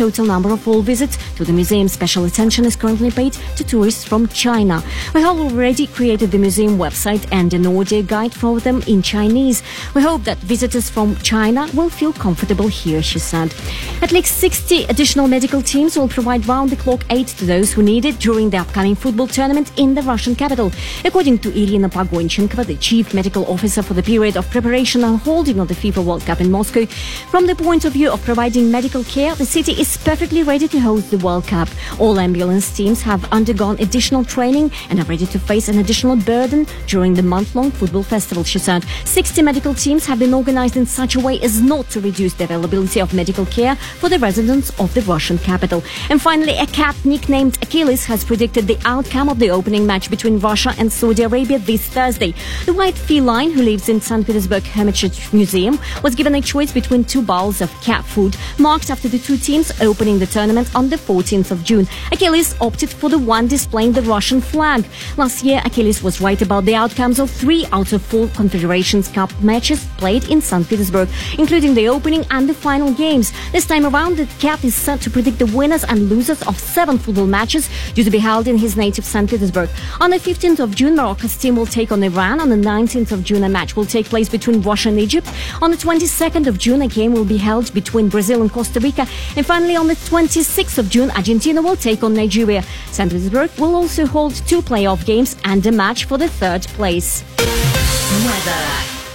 total number of all visits to the museum. Special attention is currently paid to tourists from China. We have already created the museum website and an audio guide for them in Chinese. We hope that visitors from China will feel comfortable here, she said. At least 60 additional medical teams will provide round-the-clock aid to those who need it during the upcoming football tournament in the Russian capital. According to Irina Pagonchenkova, the chief medical officer for the period of preparation and holding of the FIFA World Cup in Moscow, from the point of view of providing medical care, the city is perfectly ready to host the World Cup. All ambulance teams have undergone additional training and are ready to face an additional burden during the month-long football festival, she said. 60 medical teams have been organized in such a way as not to reduce the availability of medical care for the residents of the Russian capital. And finally, a cat nicknamed Achilles has predicted the outcome of the opening match between Russia and Saudi Arabia this Thursday. The white feline, who lives in St. Petersburg Hermitage Museum, was given a choice between two bowls of cat food, marked after the two teams opening the tournament on the 14th of June. Achilles opted for the one displaying the Russian flag. Last year, Achilles was right about the outcomes of three out of four Confederations Cup matches played in St. Petersburg, including the opening and the final games. This time around, the cat is set to predict the winners and losers of seven football matches due to be held in his native St. Petersburg. On the 15th of June, Morocco's team will take on Iran. On the 19th of June, a match will take place between Russia and Egypt. On the 22nd of June, a game will be held between Brazil and Costa Rica. And finally, on the 26th of June, Argentina will take on Nigeria. St. Petersburg will also hold two playoff games and a match for the third place. Weather.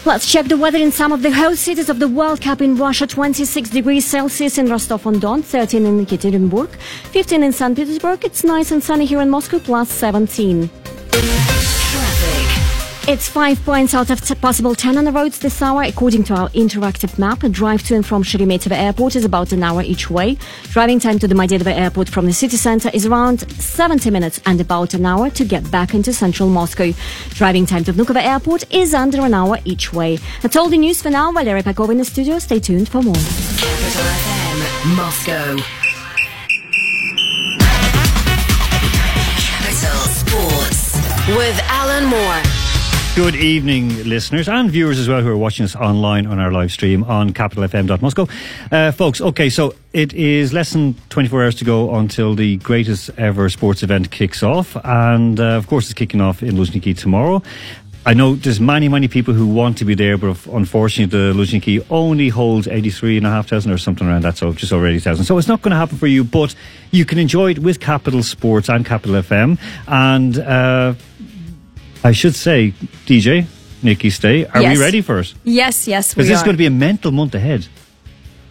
Let's check the weather in some of the host cities of the World Cup in Russia. 26 degrees Celsius in Rostov-on-Don, 13 in Ekaterinburg, 15 in St. Petersburg. It's nice and sunny here in Moscow, plus 17. It's five points out of t- possible 10 on the roads this hour. According to our interactive map, a drive to and from Sheremetyevo Airport is about an hour each way. Driving time to the Domodedovo Airport from the city center is around 70 minutes and about an hour to get back into central Moscow. Driving time to Vnukovo Airport is under an hour each way. That's all the news for now. Valeria Pakova in the studio. Stay tuned for more. Capital FM. Moscow. Capital Sports. With Alan Moore. Good evening, listeners and viewers as well who are watching us online on our live stream on capitalfm.moscow. Uh, folks, okay, so it is less than 24 hours to go until the greatest ever sports event kicks off. And uh, of course, it's kicking off in Luzhniki tomorrow. I know there's many, many people who want to be there, but unfortunately, the Luzhniki only holds 83,500 or something around that, so just over 80,000. So it's not going to happen for you, but you can enjoy it with Capital Sports and Capital FM. And uh, I should say, DJ, Nikki Stay, are Yes. we ready for it? Yes, yes, we Because this is going to be a mental month ahead.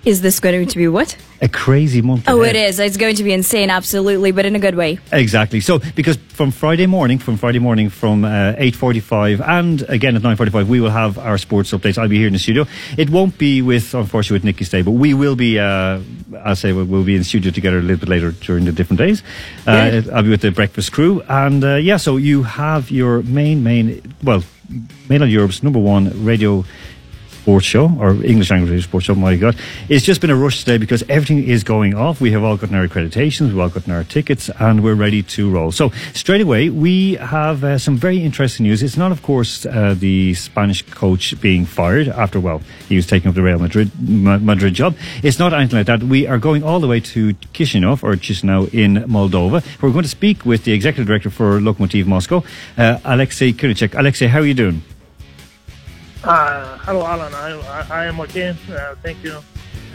Is this going to be what? A crazy month Oh, ahead. it is. It's going to be insane, absolutely, but in a good way. Exactly. So, because from Friday morning, from Friday morning, from uh, eight forty-five, and again at nine forty-five, we will have our sports updates. I'll be here in the studio. It won't be with, unfortunately, with Nikki Stay, but we will be. Uh, I'll say we'll, we'll be in studio together a little bit later during the different days. Uh, I'll be with the breakfast crew, and uh, yeah. So you have your main, main, well, Mainland Europe's number one radio sports show or English language sports show. My God, it's just been a rush today because everything is going off. We have all gotten our accreditations, we've all gotten our tickets, and we're ready to roll. So straight away, we have uh, some very interesting news. It's not, of course, uh, the Spanish coach being fired after well, he was taking up the Real Madrid Madrid job. It's not anything like that. We are going all the way to Chisinau or Chisinau in Moldova. We're going to speak with the executive director for Lokomotiv Moscow, uh, Alexei Kuricek. Alexei, how are you doing? Uh, hello, Alan. I, I, I am okay. Uh, thank you.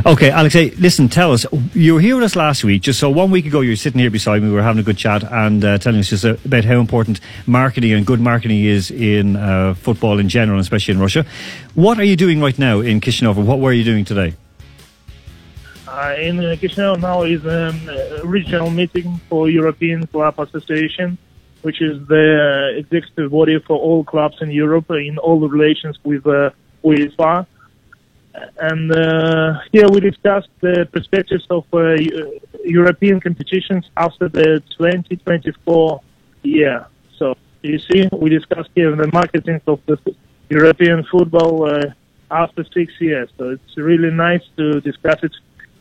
Okay, Alexei, listen, tell us. You were here with us last week. Just so one week ago, you were sitting here beside me. We were having a good chat and uh, telling us just uh, about how important marketing and good marketing is in uh, football in general, especially in Russia. What are you doing right now in Kishinev? and What were you doing today? Uh, in uh, Chisinau now is um, a regional meeting for European Club Association, which is the uh, executive body for all clubs in Europe in all relations with uh, UEFA. And uh, here we discussed the perspectives of uh, European competitions after the 2024 year. So you see, we discussed here the marketing of the European football uh, after six years. So it's really nice to discuss it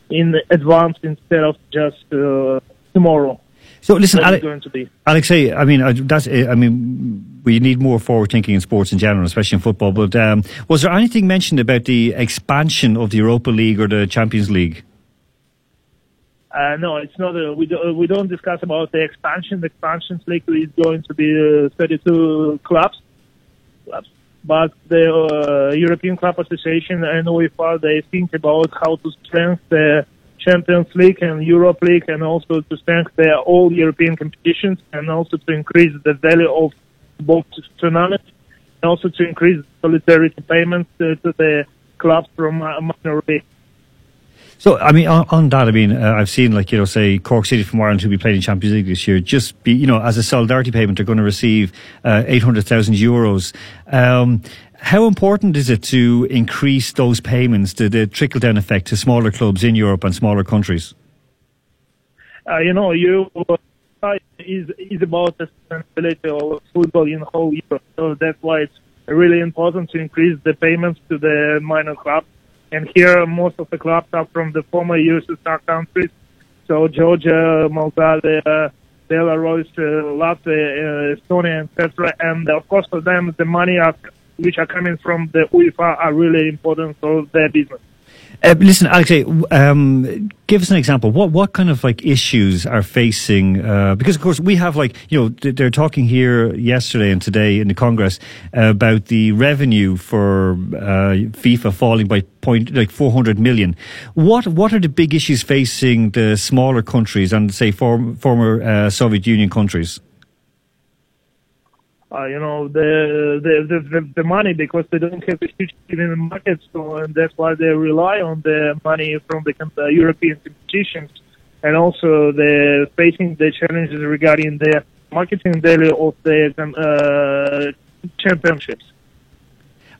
in advance instead of just uh, tomorrow. So listen, What Ale- going to be. Alexei, I mean, uh, that's, uh, I mean, we need more forward thinking in sports in general, especially in football. But um, was there anything mentioned about the expansion of the Europa League or the Champions League? Uh, no, it's not. A, we, do, we don't discuss about the expansion. The expansion league is going to be uh, 32 clubs, clubs. But the uh, European Club Association and UEFA they think about how to strengthen the Champions League and Europe League, and also to strengthen all European competitions, and also to increase the value of both tournaments, and also to increase solidarity payments to, the clubs from minor league. So, I mean, on, on that, I mean, uh, I've seen, like, you know, say Cork City from Ireland, who will be playing in Champions League this year, just be, you know, as a solidarity payment, they're going to receive uh, 800,000 euros. Um, how important is it to increase those payments, the, the trickle down effect to smaller clubs in Europe and smaller countries? Uh, you know, you is is about the sustainability of football in whole Europe. So that's why it's really important to increase the payments to the minor clubs. And here, most of the clubs are from the former USSR countries. So Georgia, Moldova, Belarus, uh, Latvia, uh, Estonia, etc. And of course, for them, the money which are coming from the UEFA are really important for their business. Uh, listen, Alexei, um, give us an example. What what kind of like issues are facing? Uh, because of course we have like you know they're talking here yesterday and today in the Congress uh, about the revenue for uh, FIFA falling by point like four hundred million. What what are the big issues facing the smaller countries and say form, former uh, Soviet Union countries? Uh, you know, the, the, the, the money because they don't have a huge in the market. So, and that's why they rely on the money from the, the European competitions. And also they're facing the challenges regarding the marketing value of the uh, championships.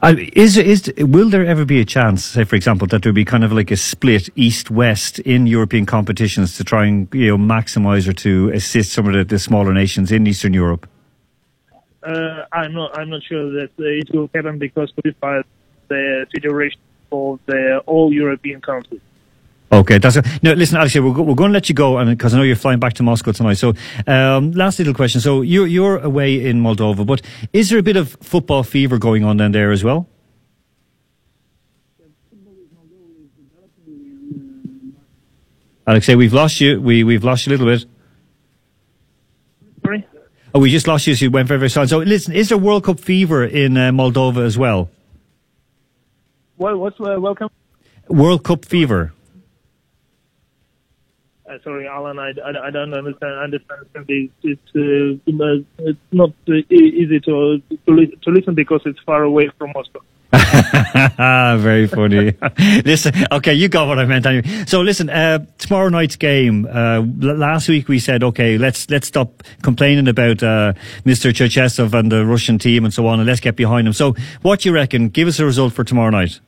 Uh, is is will there ever be a chance, say for example, that there be kind of like a split east-west in European competitions to try and you know maximise or to assist some of the, the smaller nations in Eastern Europe? Uh, I'm not I'm not sure that it will happen because filed the federation for the all European countries. Okay, that's a, no. Listen, actually, we're, we're going to let you go, and because I know you're flying back to Moscow tonight. So, um, last little question. So, you're you're away in Moldova, but is there a bit of football fever going on down there as well? Alexei, we've lost you. We we've lost you a little bit. Oh, we just lost you. So you went very, very silent. So, listen, is there World Cup fever in uh, Moldova as well? Well, what's uh, welcome? World Cup fever. Uh, sorry, Alan, I, I, I, don't understand. I understand it's, it's, uh, it's not uh, easy to, to, to listen because it's far away from Moscow. Very funny. listen, okay, you got what I meant anyway. So listen, uh, tomorrow night's game. Uh, last week we said, okay, let's let's stop complaining about uh, Mr. Cherchesov and the Russian team and so on, and let's get behind them. So, what do you reckon? Give us a result for tomorrow night.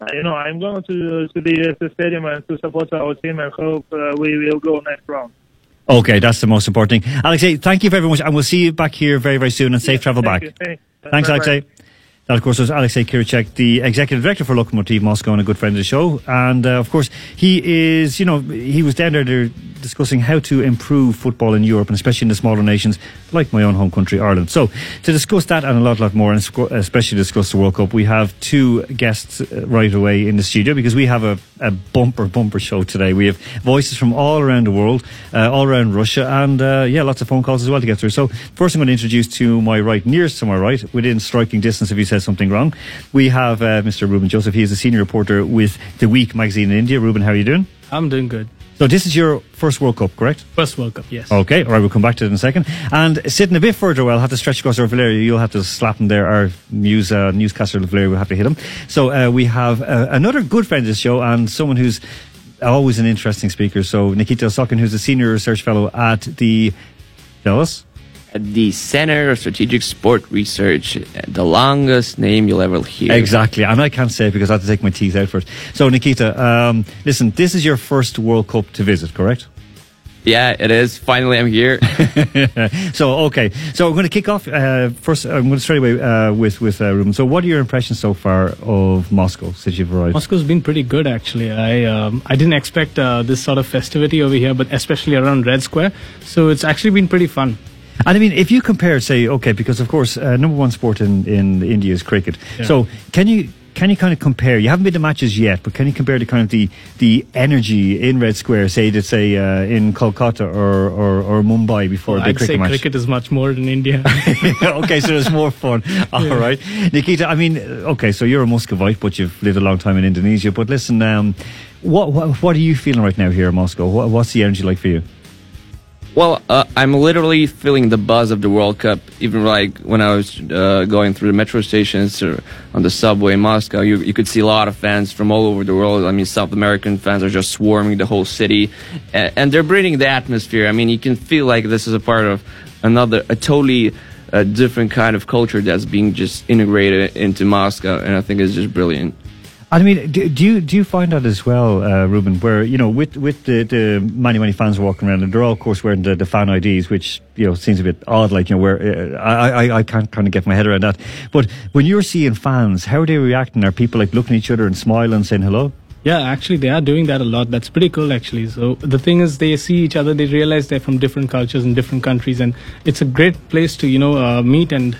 Uh, you know, I'm going to to the, the stadium and to support our team and hope uh, we will go next round. Okay, that's the most important thing. Alexei, thank you very much, and we'll see you back here very, very soon, and safe yeah, travel back. You, thank Thanks, bye Alexei. That, of course, was Alexei Kiricek, the executive director for Lokomotiv Moscow and a good friend of the show. And, uh, of course, he is, you know, he was down there discussing how to improve football in Europe and especially in the smaller nations like my own home country, Ireland. So, to discuss that and a lot, lot more, and especially discuss the World Cup, we have two guests uh, right away in the studio because we have a, a bumper, bumper show today. We have voices from all around the world, uh, all around Russia, and, uh, yeah, lots of phone calls as well to get through. So, first I'm going to introduce to my right, nearest to my right, within striking distance if he says something wrong, we have uh, Mr. Ruben Joseph. He is a senior reporter with The Week magazine in India. Ruben, how are you doing? I'm doing good. So this is your first World Cup, correct? First World Cup, yes. Okay, all right, we'll come back to it in a second. And sitting a bit further away, I'll have to stretch across our Valeria. You'll have to slap him there. Our news uh, newscaster Valeria will have to hit him. So uh, we have uh, another good friend of the show and someone who's always an interesting speaker. So Nikita Osokin, who's a senior research fellow at the... Tell us at the Center of Strategic Sport Research, the longest name you'll ever hear. Exactly, and I can't say it because I have to take my teeth out first. So, Nikita, um, listen, this is your first World Cup to visit, correct? Yeah, it is. Finally, I'm here. so, okay. So, we're going to kick off uh, first. I'm going to straight away uh, with with uh, Ruben. So, what are your impressions so far of Moscow since you've arrived? Moscow's been pretty good, actually. I um, I didn't expect uh, this sort of festivity over here, but especially around Red Square. So, it's actually been pretty fun. And I mean, if you compare, say, okay, because of course, uh, number one sport in, in India is cricket. Yeah. So, can you can you kind of compare? You haven't been to matches yet, but can you compare the kind of the the energy in Red Square, say to say uh, in Kolkata or, or, or Mumbai before the I'd cricket say match? cricket is much more in India. okay, so it's more fun. All right, Nikita. I mean, okay, so you're a Muscovite, but you've lived a long time in Indonesia. But listen, um, what, what what are you feeling right now here in Moscow? What, what's the energy like for you? Well, uh, I'm literally feeling the buzz of the World Cup. Even like when I was uh, going through the metro stations or on the subway in Moscow, you, you could see a lot of fans from all over the world. I mean, South American fans are just swarming the whole city, and, and they're bringing the atmosphere. I mean, you can feel like this is a part of another, a totally uh, different kind of culture that's being just integrated into Moscow, and I think it's just brilliant. I mean, do, do you do you find that as well, uh, Ruben? Where you know, with with the, the many many fans walking around, and they're all, of course, wearing the, the fan IDs, which you know seems a bit odd. Like you know, where uh, I, I I can't kind of get my head around that. But when you're seeing fans, how are they reacting? Are people like looking at each other and smiling, saying hello? Yeah, actually, they are doing that a lot. That's pretty cool, actually. So the thing is, they see each other. They realize they're from different cultures and different countries, and it's a great place to you know uh, meet and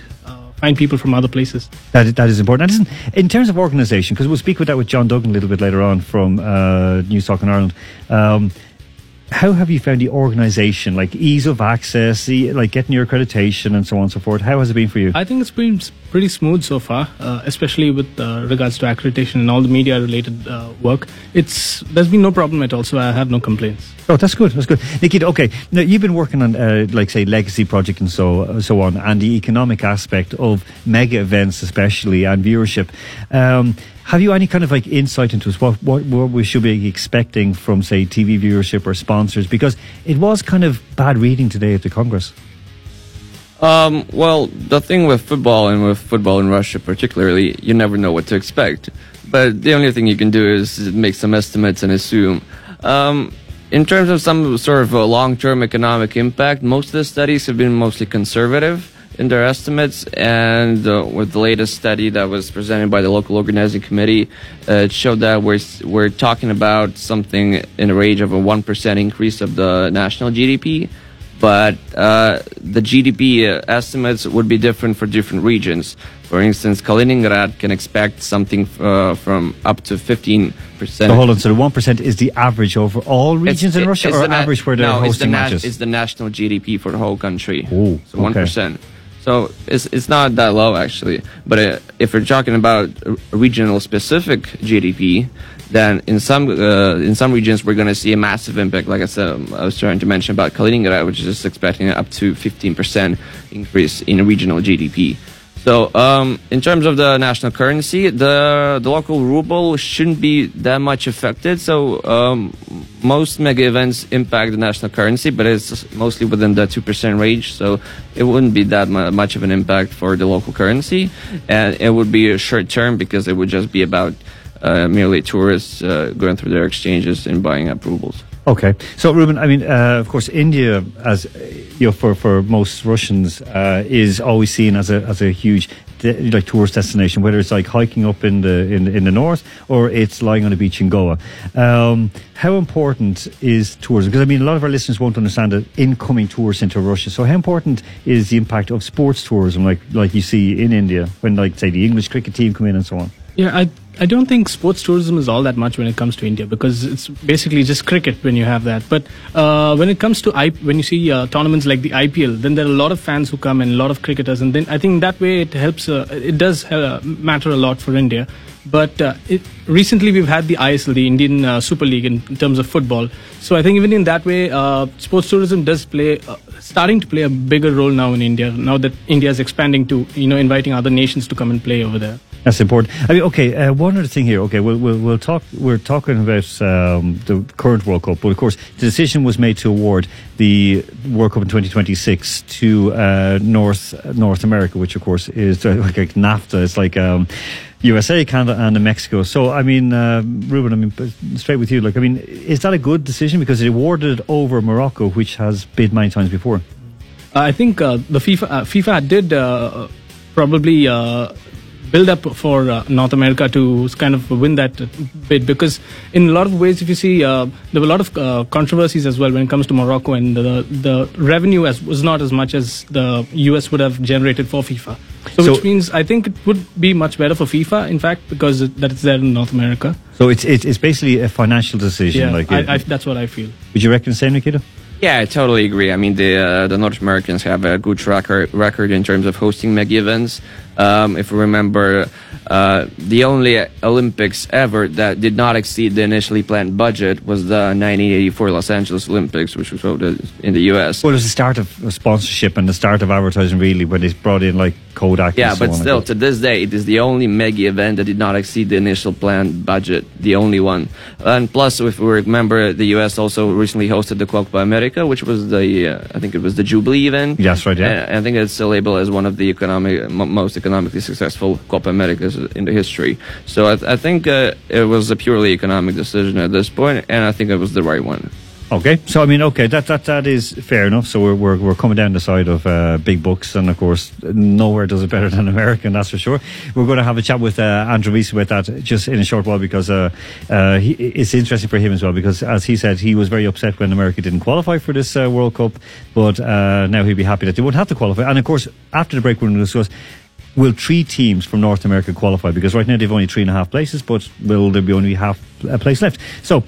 find people from other places. That that is important. And listen, in terms of organisation, because we'll speak with that with John Duggan a little bit later on from uh, News Talk in Ireland. Um, how have you found the organisation, like ease of access, like getting your accreditation and so on and so forth? How has it been for you? I think it's been pretty smooth so far, uh, especially with uh, regards to accreditation and all the media-related uh, work. It's there's been no problem at all, so I have no complaints. Oh, that's good. That's good, Nikita. Okay, now you've been working on, uh, like, say, legacy project and so uh, so on, and the economic aspect of mega events, especially and viewership. Um, have you any kind of like insight into what, what what we should be expecting from, say, TV viewership or sponsors? Because it was kind of bad reading today at the Congress. Um, well, the thing with football and with football in Russia particularly, you never know what to expect. But the only thing you can do is make some estimates and assume. Um, in terms of some sort of long-term economic impact, most of the studies have been mostly conservative in their estimates. And uh, with the latest study that was presented by the local organizing committee, uh, it showed that we're we're talking about something in the range of a one percent increase of the national GDP but uh, the GDP uh, estimates would be different for different regions. For instance, Kaliningrad can expect something uh, from up to 15%. So hold on. So the one percent is the average over all regions in It's- Russia, it's or average where they're no, it's the hosting matches? It's the national GDP for the whole country. Oh, so one okay. So it's it's not that low actually. But uh, if we're talking about regional specific GDP, then in some uh, in some regions we're going to see a massive impact. Like I said, um, I was trying to mention about Kaliningrad, which is expecting up to 15% increase in regional GDP. So, um, in terms of the national currency, the the local ruble shouldn't be that much affected. So, um, most mega events impact the national currency, but it's mostly within the two percent range. So, it wouldn't be that mu- much of an impact for the local currency, and it would be a short term because it would just be about uh, merely tourists uh, going through their exchanges and buying up rubles. Okay, so Ruben, I mean, uh, of course, India, as you know, for for most Russians, uh, is always seen as a as a huge de- like tourist destination. Whether it's like hiking up in the in, in the north or it's lying on a beach in Goa. Um, how important is tourism? Because I mean, a lot of our listeners won't understand the incoming tourists into Russia. So, how important is the impact of sports tourism, like like you see in India, when like say the English cricket team come in and so on? Yeah, I I don't think sports tourism is all that much when it comes to India because it's basically just cricket when you have that. But uh, when it comes to when you see uh, tournaments like the IPL, then there are a lot of fans who come and a lot of cricketers, and then I think that way it helps. Uh, it does uh, matter a lot for India. But uh, it, recently we've had the ISL, the Indian uh, Super League, in, in terms of football. So I think even in that way, sports tourism does play, starting to play a bigger role now in India. Now that India is expanding to, you know, inviting other nations to come and play over there. That's important. I mean, okay. Uh, one other thing here. Okay, we'll we'll, we'll talk. We're talking about um, the current World Cup, but of course, the decision was made to award the World Cup in 2026 to uh, North North America, which of course is like, NAFTA. It's like. Um, USA, Canada, and Mexico. So, I mean, uh, Ruben, I mean, straight with you. Like, I mean, is that a good decision because it awarded over Morocco, which has bid many times before? I think uh, the FIFA uh, FIFA did uh, probably build up for uh, North America to kind of win that bid because in a lot of ways, if you see, uh, there were a lot of uh, controversies as well when it comes to Morocco, and the the revenue as, was not as much as the US would have generated for FIFA. So, So- which means I think it would be much better for FIFA, in fact, because it, that it's there in North America. So it's it's, it's basically a financial decision. Yeah, like, I, I, that's what I feel. would you reckon the same, Nikita? Yeah, I totally agree. I mean, the uh, the North Americans have a good track record in terms of hosting mega events. Um, if we remember, uh, the only Olympics ever that did not exceed the initially planned budget was the 1984 Los Angeles Olympics, which was held in the U.S. Well, it was the start of sponsorship and the start of advertising, really, when they brought in like Kodak. Yeah, and so but still, to this day, it is the only mega event that did not exceed the initial planned budget. The only one. And plus, if we remember, the U.S. also recently hosted the Copa America, which was the, uh, I think it was the Jubilee event. That's right, yeah. And I think it's still labeled as one of the economic, mo most economically successful Copa Americas in the history. So I, I think uh, it was a purely economic decision at this point, and I think it was the right one. Okay, so I mean, okay, that that that is fair enough. So we're we're, we're coming down the side of uh, big books, and of course, nowhere does it better than American. That's for sure. We're going to have a chat with uh, Andrew Reese about that just in a short while because uh, uh, he, it's interesting for him as well. Because as he said, he was very upset when America didn't qualify for this uh, World Cup, but uh, now he'd be happy that they wouldn't have to qualify. And of course, after the break, we're going to discuss. Will three teams from North America qualify? Because right now they've only three and a half places, but will there be only half a place left? So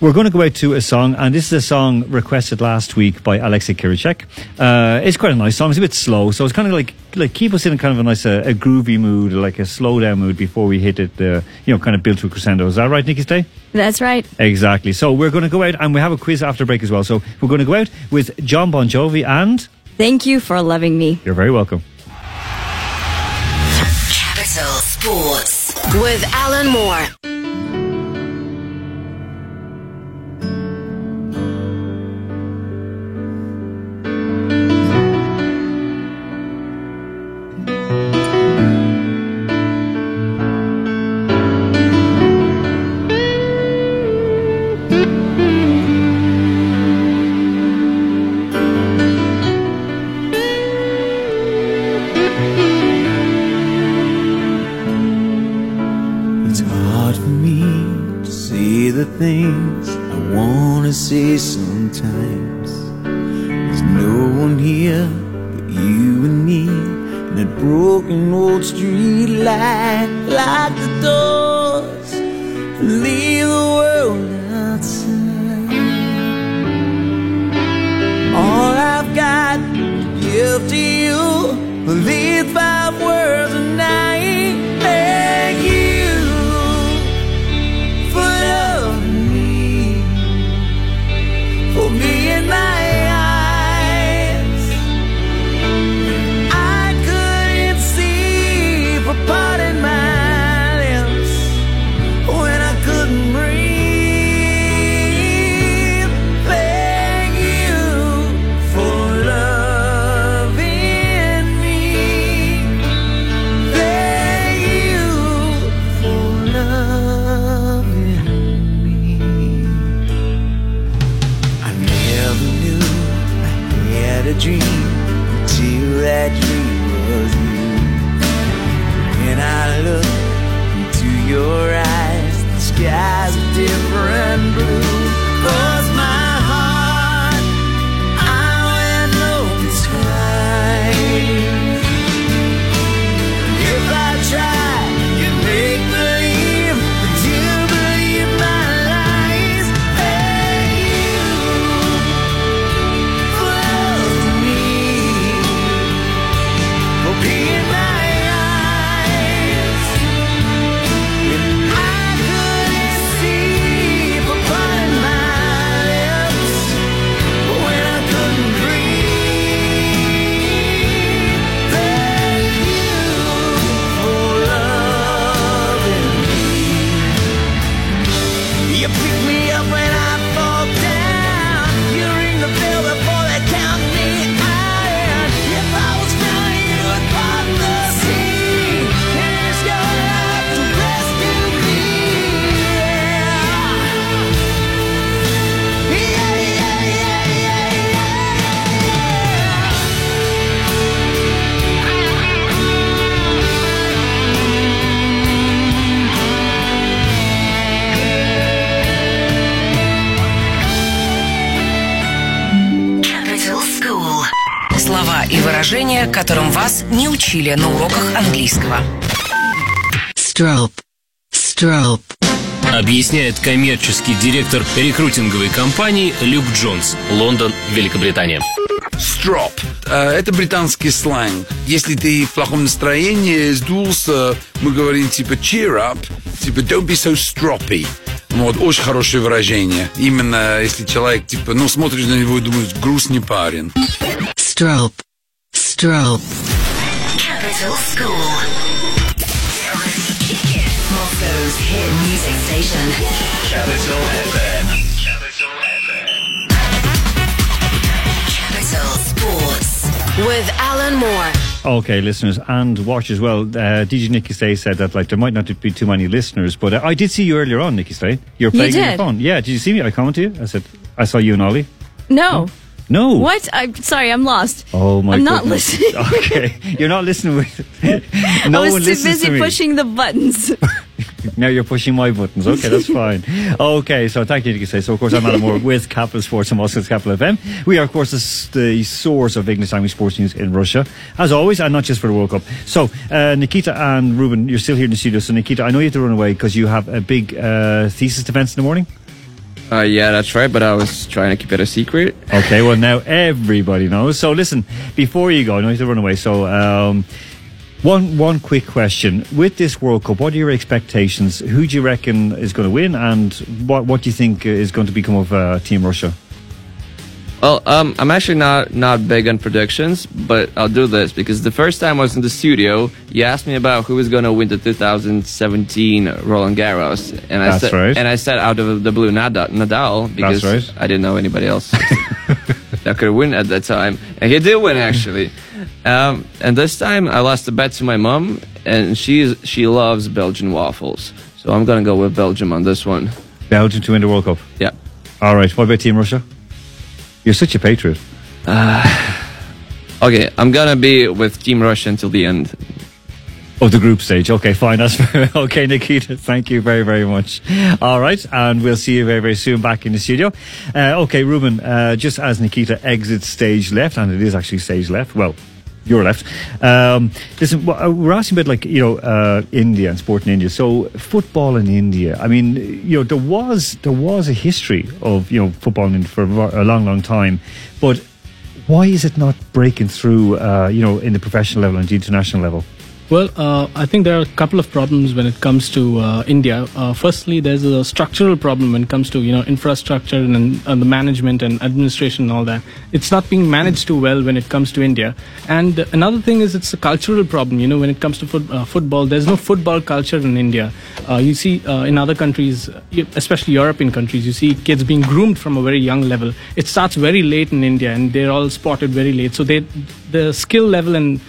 we're going to go out to a song, and this is a song requested last week by Alexei Kiricek. Uh, it's quite a nice song. It's a bit slow, so it's kind of like like keep us in a kind of a nice, uh, a groovy mood, like a slow down mood before we hit it. Uh, you know, kind of build to a crescendo. Is that right, Nikki Stay? That's right. Exactly. So we're going to go out, and we have a quiz after break as well. So we're going to go out with Jon Bon Jovi, and Thank you for loving me. you're very welcome. Capital Sports with Alan Moore. Wanna say учили на уроках английского. Strobe. Strobe. Объясняет коммерческий директор рекрутинговой компании Люк Джонс, Лондон, Великобритания. Строп. Э, Это британский сленг. Если ты в плохом настроении, сдулся, мы говорим типа cheer up, типа don't be so stroppy. Вот, очень хорошее выражение. Именно если человек, типа, ну, смотришь на него и думаешь, грустный парень. Strobe. Strobe. Capital School. Moscow's hit music station. Capital FM. Capital Sports. With Alan Moore. Okay, listeners and watch as well. Uh, DJ Nikki Stay said that like there might not be too many listeners, but uh, I did see you earlier on, Nikki Stay. You're playing on your phone. Yeah, did you see me? I commented to you. I said I saw you and Ollie. No. No. What? I'm sorry, I'm lost. Oh my! God. I'm not goodness. listening. Okay, you're not listening with. no I was too busy to pushing the buttons. Now you're pushing my buttons. Okay, that's fine. Okay, so thank you, Nikki Stay. So of course I'm Alan Moore with Capital Sports and Moscow's Capital FM. We are of course the, the source of English language sports news in Russia, as always, and not just for the World Cup. So uh, Nikita and Ruben, you're still here in the studio. So Nikita, I know you have to run away because you have a big uh, thesis defense in the morning. Uh, yeah, that's right. But I was trying to keep it a secret. Okay, well now everybody knows. So listen, before you go, I know you have to run away. So um, one one quick question: With this World Cup, what are your expectations? Who do you reckon is going to win, and what what do you think is going to become of uh, Team Russia? Well, um, I'm actually not not big on predictions, but I'll do this because the first time I was in the studio, you asked me about who was going to win the 2017 Roland Garros, and I That's said, right. and I said out of the blue Nadal, Nadal because right. I didn't know anybody else that could win at that time, and he did win actually. Um, and this time I lost the bet to my mom, and she she loves Belgian waffles, so I'm gonna go with Belgium on this one. Belgium to win the World Cup. Yeah. All right. What about Team Russia? You're such a patriot. Okay, I'm gonna be with Team Russia until the end. Of the group stage. Okay, fine. That's okay, Nikita. Thank you very, very much. All right, and we'll see you very, very soon back in the studio. Uh, okay, Ruben. Uh, just as Nikita exits stage left, and it is actually stage left. Well, you're left. Um, listen, uh, we're asking about like you know uh, India and sport in India. So football in India. I mean, you know, there was there was a history of you know football in for a a long, long time, but why is it not breaking through? Uh, you know, in the professional level and the international level. Well, uh, I think there are a couple of problems when it comes to uh, India. Uh, firstly, there's a structural problem when it comes to you know infrastructure and, and the management and administration and all that. It's not being managed too well when it comes to India. And another thing is it's a cultural problem. You know, when it comes to foot, uh, football, there's no football culture in India. Uh, you see uh, in other countries, especially European countries, you see kids being groomed from a very young level. It starts very late in India, and they're all spotted very late. So they, the skill level and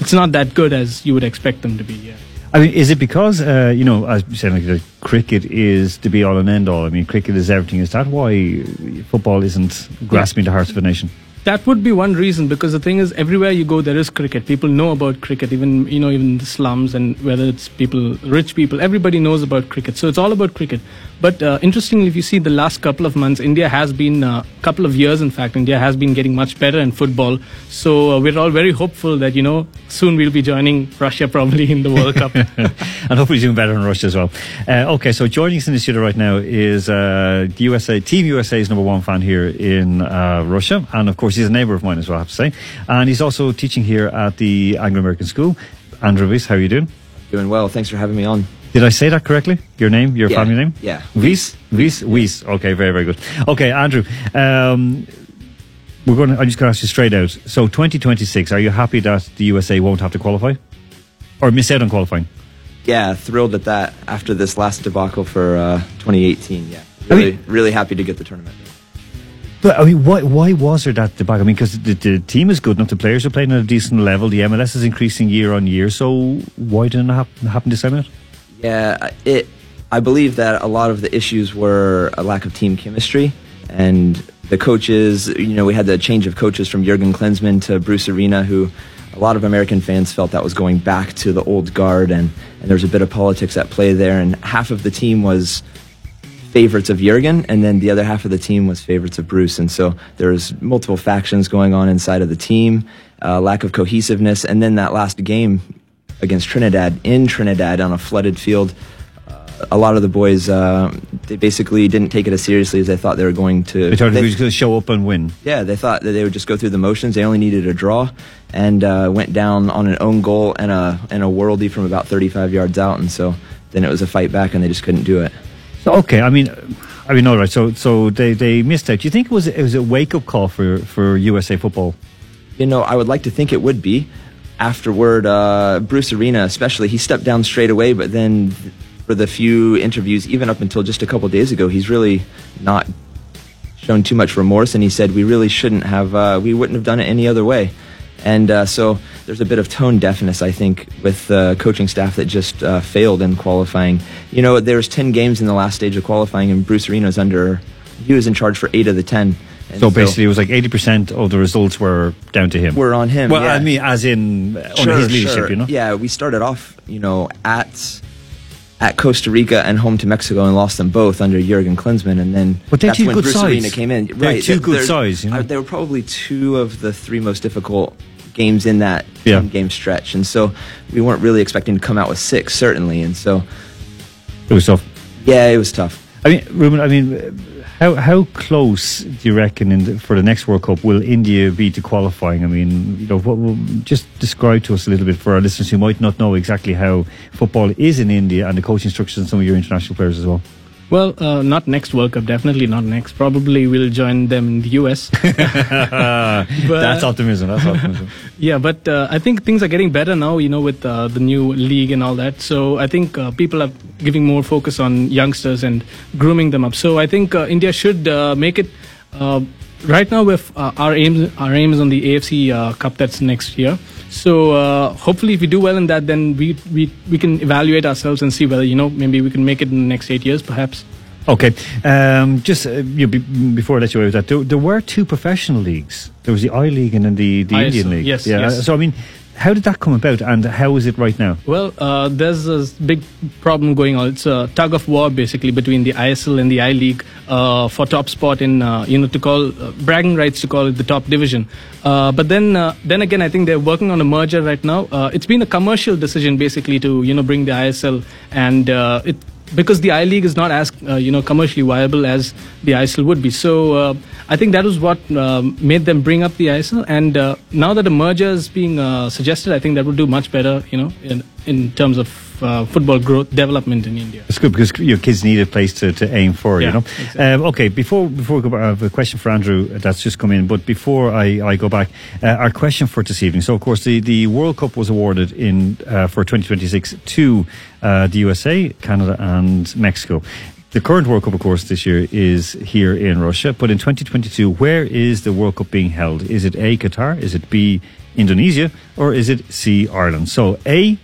it's not that good as you would expect them to be. Yeah. I mean, is it because uh, you know, as you said, like cricket is to be all and end all? I mean, cricket is everything. Is that why football isn't grasping the hearts of a nation? That would be one reason because the thing is, everywhere you go, there is cricket. People know about cricket, even you know, even the slums and whether it's people, rich people, everybody knows about cricket. So it's all about cricket. But uh, interestingly, if you see the last couple of months, India has been, a uh, couple of years, in fact, India has been getting much better in football. So uh, we're all very hopeful that you know soon we'll be joining Russia probably in the World Cup. and hopefully doing better in Russia as well. Uh, okay, so joining us in the studio right now is uh, the USA Team USA's number one fan here in uh, Russia, and of course he's a neighbour of mine as well. I have to say, and he's also teaching here at the Anglo American School. Andrew Weiss, how are you doing? Doing well. Thanks for having me on. Did I say that correctly? Your name, your Yeah, family name? yeah. Weiss, Weiss, Weiss. Okay, very, very good. Okay, Andrew. Um, we're going. To, I'm just going to ask you straight out. So, 2026. Are you happy that the USA won't have to qualify, or miss out on qualifying? Yeah, thrilled at that after this last debacle for uh, 2018. Yeah, I really, mean- really happy to get the tournament. But I mean, why why was there that debacle? I mean, because the, the team is good enough, the players are playing at a decent level, the MLS is increasing year on year. So why didn't it happen, happen this time out? Yeah, it. I believe that a lot of the issues were a lack of team chemistry and the coaches. You know, we had the change of coaches from Jurgen Klinsmann to Bruce Arena, who a lot of American fans felt that was going back to the old guard, and and there's a bit of politics at play there. And half of the team was favorites of Jurgen, and then the other half of the team was favorites of Bruce. And so there was multiple factions going on inside of the team, uh, lack of cohesiveness, and then that last game against Trinidad in Trinidad on a flooded field. uh, A lot of the boys, uh, they basically didn't take it as seriously as they thought they were going to. They thought they- he was going to show up and win. yeah, they thought that they would just go through the motions. They only needed a draw, and uh, went down on an own goal and a and a worldie from about 35 yards out. And so then it was a fight back, and they just couldn't do it. So, okay, I mean, I mean, all right. So, so they, they missed out. Do you think it was it was a wake up call for for USA football? You know, I would like to think it would be. Afterward, uh, Bruce Arena, especially, he stepped down straight away, but then for the few interviews, even up until just a couple days ago, he's really not shown too much remorse, and he said we really shouldn't have, uh, we wouldn't have done it any other way. And uh, so there's a bit of tone deafness, I think, with the coaching staff that just uh, failed in qualifying. You know, there was 10 games in the last stage of qualifying, and Bruce Arena's under, he was in charge for eight of the 10. And So basically, it was like eighty percent of the results were down to him. Were on him, Well, yeah. I mean, as in uh, under his leadership, you know. Yeah, we started off, you know, at at Costa Rica and home to Mexico and lost them both under Jurgen Klinsmann, and then But that's two when good Bruce sides. Arena came in. They're right, two good sides, you know. They were probably two of the three most difficult games in that Yeah. game stretch, and so we weren't really expecting to come out with six, certainly, and so It was tough. yeah, it was tough. I mean, Ruben. I mean, uh, how how close do you reckon the, for the next World Cup will India be to qualifying? I mean, you know, what, will just describe to us a little bit for our listeners who might not know exactly how football is in India and the coaching structures and some of your international players as well. Well, uh, not next World Cup, definitely not next. Probably we'll join them in the US. that's optimism. That's optimism. Yeah, but uh, I think things are getting better now, you know, with uh, the new league and all that. So I think uh, people are giving more focus on youngsters and grooming them up. So I think uh, India should uh, make it. Right now, with uh, our aim, our aim is on the AFC uh, Cup that's next year. So uh, hopefully, if we do well in that, then we, we we can evaluate ourselves and see whether you know maybe we can make it in the next eight years, perhaps. Okay, um, just uh, you before I let you away with that, there, there were two professional leagues. There was the I League and then the, the Indian League. yes, yeah. yes. So I mean, how did that come about, and how is it right now? Well, uh, there's a big problem going on. It's a tug of war basically between the ISL and the I League uh, for top spot in uh, you know to call uh, bragging rights to call it the top division. Uh, but then uh, then again, I think they're working on a merger right now. It's been a commercial decision basically to you know bring the ISL and it because the I League is not as uh, you know commercially viable as the ISL would be. So uh, I think that was what um, made them bring up the ISL. And uh, now that a merger is being uh, suggested, I think that would do much better. You know, in in terms of uh, football growth development in India. It's good because your kids need a place to, to aim for, you know. exactly. Um, okay, before before we go back, I have a question for Andrew that's just come in. But before I, I go back, uh, our question for this evening. So, of course, the, the World Cup was awarded in uh, for 2026 to uh, the USA, Canada, and Mexico. The current World Cup, of course, this year is here in Russia. But in 2022, where is the World Cup being held? Is it A, Qatar? Is it B, Indonesia? Or is it C, Ireland? So, A,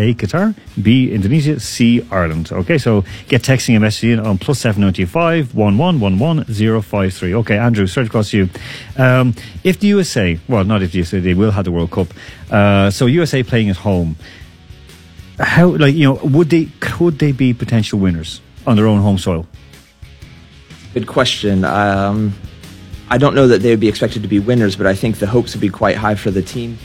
a, Qatar. B, Indonesia. C, Ireland. Okay, so get texting and messaging in on plus seven ninety five one one one one zero five three. Okay, Andrew, straight across to you. Um, if the USA, well, not if the USA, they will have the World Cup. Uh, so USA playing at home. How, like, you know, would they, could they be potential winners on their own home soil? Good question. Um, I don't know that they would be expected to be winners, but I think the hopes would be quite high for the team.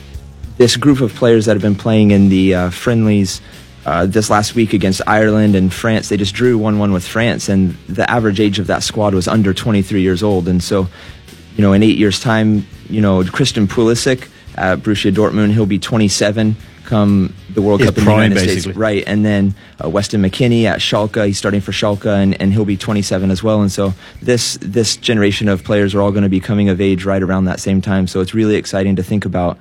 This group of players that have been playing in the uh, friendlies uh, this last week against Ireland and France, they just drew 1 1 with France, and the average age of that squad was under 23 years old. And so, you know, in eight years' time, you know, Christian Pulisic at Borussia Dortmund, he'll be 27 come the World His Cup in the United basically. States. Right, and then uh, Weston McKennie at Schalke. He's starting for Schalke, and, and he'll be 27 as well. And so this this generation of players are all going to be coming of age right around that same time. So it's really exciting to think about,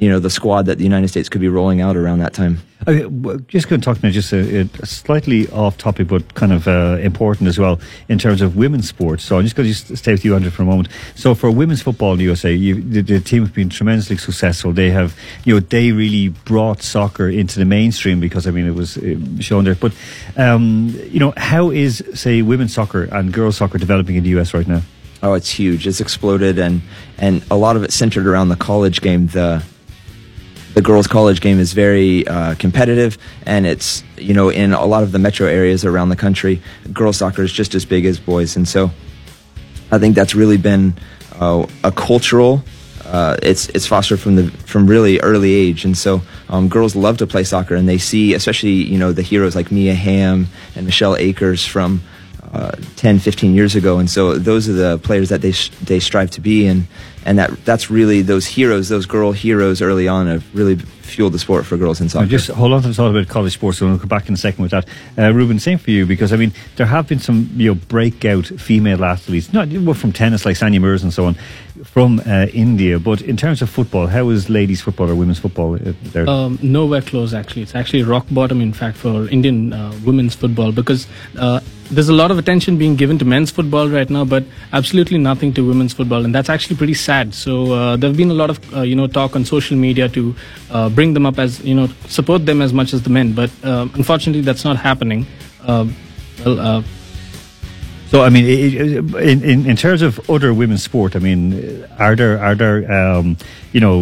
you know, the squad that the United States could be rolling out around that time. Okay, well, just going to talk to me just a, a slightly off topic, but kind of uh, important as well in terms of women's sports. So I'm just going to just stay with you, Andrew, for a moment. So for women's football in the USA, you, the, the team have been tremendously successful. They have, you know, they really brought soccer into the mainstream because I mean it was shown there. But um, you know, how is say women's soccer and girls soccer developing in the US right now? Oh, it's huge. It's exploded, and and a lot of it centered around the college game. The the girls' college game is very uh, competitive, and it's you know in a lot of the metro areas around the country, girls soccer is just as big as boys, and so I think that's really been uh, a cultural. Uh, it's it's fostered from the from really early age, and so um, girls love to play soccer, and they see especially you know the heroes like Mia Hamm and Michelle Akers from uh, 10, 15 years ago, and so those are the players that they sh- they strive to be, and and that that's really those heroes, those girl heroes early on have really fueled the sport for girls in soccer. Now, just hold on to the thought about college sports, so we'll come back in a second with that. Uh, Ruben, same for you, because I mean, there have been some you know breakout female athletes, not well, from tennis like Sania Mirza and so on, from uh, India. But in terms of football, how is ladies' football or women's football uh, there? Um, nowhere close, actually. It's actually rock bottom, in fact, for Indian uh, women's football because uh, there's a lot of attention being given to men's football right now, but absolutely nothing to women's football, and that's actually pretty sad. So uh, there have been a lot of uh, you know talk on social media to uh, bring them up as you know support them as much as the men, but uh, unfortunately that's not happening. Uh, well, uh, So, I mean, in, in, in terms of other women's sport, I mean, are there, are there, um, you know,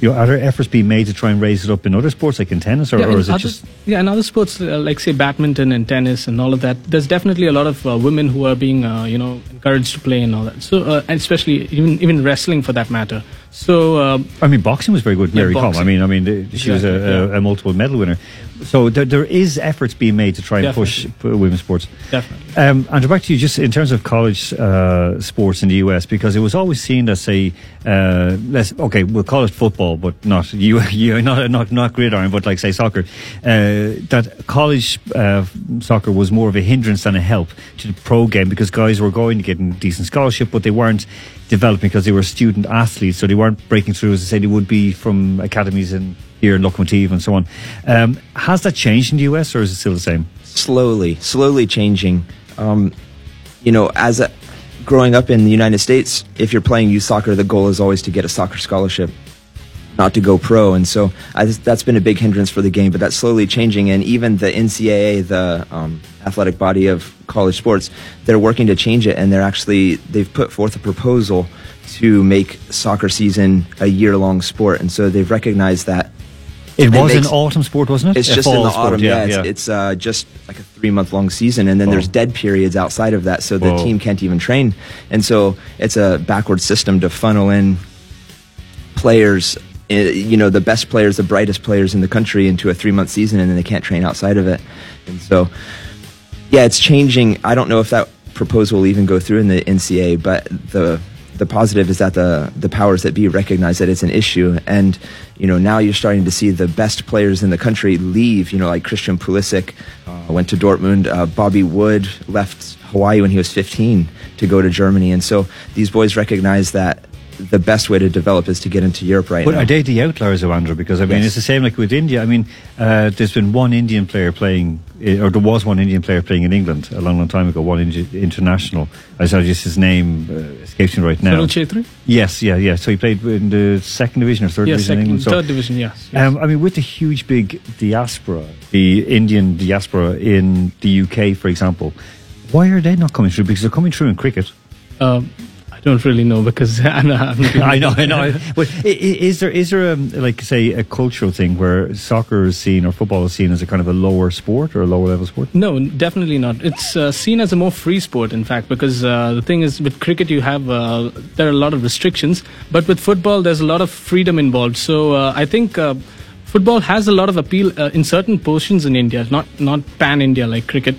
you know, are there efforts being made to try and raise it up in other sports, like in tennis, or, Yeah, or is it other- just? yeah, in other sports uh, like say badminton and tennis and all of that, there's definitely a lot of uh, women who are being uh, you know encouraged to play and all that. So uh, and especially even even wrestling for that matter. So uh, I mean, boxing was very good. Yeah, Mary Kom. I mean, I mean, the- she was a, Exactly, a, multiple medal winner. So there, there is efforts being made to try and push women's sports. Definitely. Um, and back to you, just in terms of college uh, sports in the US, because it was always seen as a uh, let's okay, we'll call it football, but not you, you not not not gridiron, but like say soccer. Uh, that college uh, soccer was more of a hindrance than a help to the pro game because guys were going to get a decent scholarship, but they weren't developing because they were student athletes, so they weren't breaking through as I said they would be from academies in here in Lokomotiv and so on. Um, has that changed in the US, or is it still the same? slowly, slowly changing. Um, you know, as a, growing up in the United States, if you're playing youth soccer, the goal is always to get a soccer scholarship, not to go pro. And so I, that's been a big hindrance for the game, but that's slowly changing. And even the NCAA, the um, athletic body of college sports, they're working to change it. And they're actually, they've put forth a proposal to make soccer season a year long sport. And so they've recognized that. It was makes- an autumn sport, wasn't it? It's A just in the sport, autumn. yeah, Yeah, yeah. it's, it's uh, just like a three month long season, and then Whoa. there's dead periods outside of that, so the Whoa. team can't even train. And so it's a backward system to funnel in players. eh, You know, the best players, the brightest players in the country into a three month season, and then they can't train outside of it. And so, yeah, it's changing. I don't know if that proposal will even go through in the NCAA, but the the positive is that the the powers that be recognize that it's an issue, and you know now you're starting to see the best players in the country leave. You know, like Christian Pulisic uh, went to Dortmund. Uh, Bobby Wood left Hawaii when he was 15 to go to Germany, and so these boys recognize that the best way to develop is to get into Europe right But now. But are they the outliers, Andrew? Because I mean, Yes. it's the same like with India. I mean, uh, there's been one Indian player playing, eh, or there was one Indian player playing in England a long, long time ago. One Indi- international. I saw just his name uh, escapes me right now. Sunil Chhetri? Yes, yeah, yeah. So he played in the second division or third Yes, division in England. So, third division, yes, yes. Um, I mean, with the huge big diaspora, the Indian diaspora in the UK, for example, why are they not coming through? Because they're coming through in cricket. Um, I don't really know because I'm not, I know, I know. But i- i- is there is there a, like say a cultural thing where soccer is seen or football is seen as a kind of a lower sport or a lower level sport? No, definitely not. It's uh, seen as a more free sport, in fact, because uh, the thing is, with cricket, you have uh, there are a lot of restrictions, but with football, there's a lot of freedom involved. So uh, I think uh, football has a lot of appeal uh, in certain portions in India, not not pan India like cricket.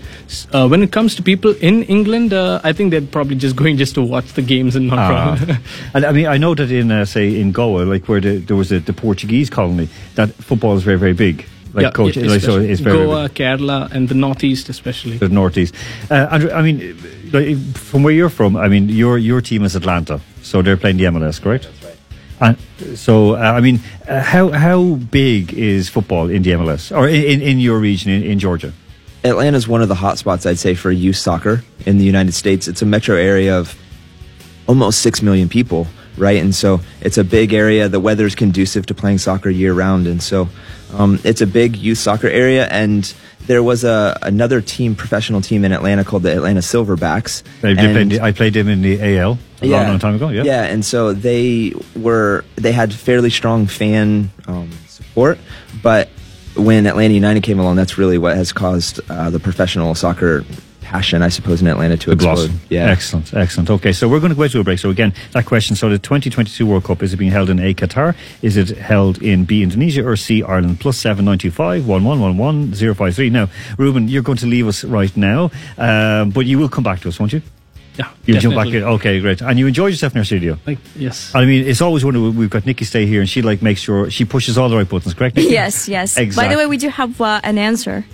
Uh, when it comes to people in England, uh, I think they're probably just going just to watch the games and not. Probably- and I mean, I know that in uh, say in Goa, like where the, there was a, the Portuguese colony, that football is very very big. Like Yeah, coach, yeah, like, so it's very. Goa, Kerala, and the northeast especially. the northeast. Uh, Andrew, I mean, like, from where you're from, I mean, your your team is Atlanta, so they're playing the MLS, correct? And so, uh, I mean, uh, how how big is football in the MLS or in, in, your region in, in Georgia? Atlanta is one of the hot spots, I'd say, for youth soccer in the United States. It's a metro area of almost 6 million people, right? And so it's a big area. The weather is conducive to playing soccer year round, and so um, it's a big youth soccer area. And there was a another team, professional team in Atlanta called the Atlanta Silverbacks. They did And- play- I played him in the AL a long, long time ago. Yeah. yeah, and so they were they had fairly strong fan um, support, but when Atlanta United came along, that's really what has caused uh, the professional soccer passion, I suppose, in Atlanta to The explode. blossom. Yeah, Excellent, excellent. Okay, so we're going to go to a break. So again, that question, so the 2022 World Cup, is it being held in A, Qatar? Is it held in B, Indonesia, or C, Ireland? Plus 7925 1111 053. Now, Ruben, you're going to leave us right now, um, but you will come back to us, won't you? Yeah, You jump back in. Okay, great. And you enjoyed yourself in our studio. Like, yes. I mean, it's always wonderful. We've got Nikki stay here, and she like makes sure she pushes all the right buttons. Correct? Nikki? Yes, yes. By the way, we do have uh, an answer.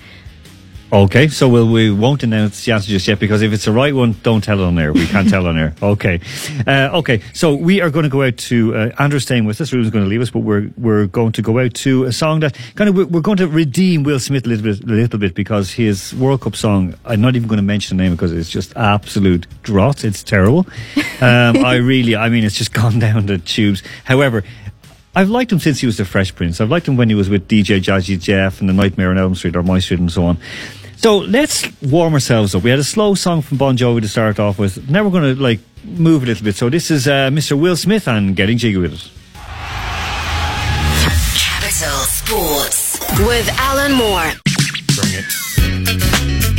Okay, so we'll, we won't announce the answer just yet because if it's the right one, don't tell it on air. We can't tell on air. Okay, uh, okay. So we are going to go out to uh, Andrew's staying with us. Ruben's going to leave us, but we're we're going to go out to a song that kind of we're, going to redeem Will Smith a little bit, a little bit because his World Cup song. I'm not even going to mention the name because it's just absolute dross. It's terrible. Um, I really, I mean, it's just gone down the tubes. However. I've liked him since he was the Fresh Prince. I've liked him when he was with DJ Jazzy Jeff and the Nightmare on Elm Street or My Street and so on. So let's warm ourselves up. We had a slow song from Bon Jovi to start off with. Now we're going to like move a little bit. So this is uh, Mr. Will Smith and Getting Jiggy with It. Capital Sports with Alan Moore. Bring it.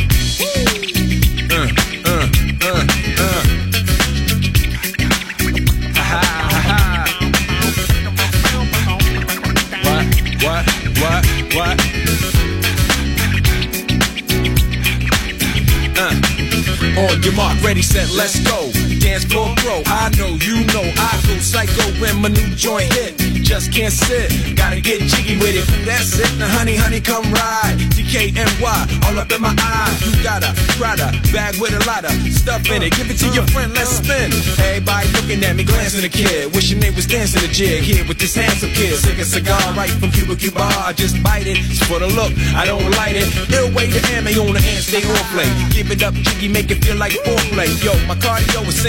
On your mark, ready, set, let's go. Dance floor I know, you know, I go psycho when my new joint hit. Just can't sit, gotta get jiggy with it. That's it, now honey, honey, come ride. DKNY, all up in my eye. You got a Prada bag with a lot of stuff in it. Give it to your friend, let's spin. Everybody looking at me, glancing a kid. Wishing they was dancing a jig here with this handsome kid. Sick a cigar right from Cuba Cuba. I just bite it. It's for the look, I don't light it. Ill way to ammo on the hand, stay on play. Give it up, jiggy, make it feel like foreplay. Yo, my cardio is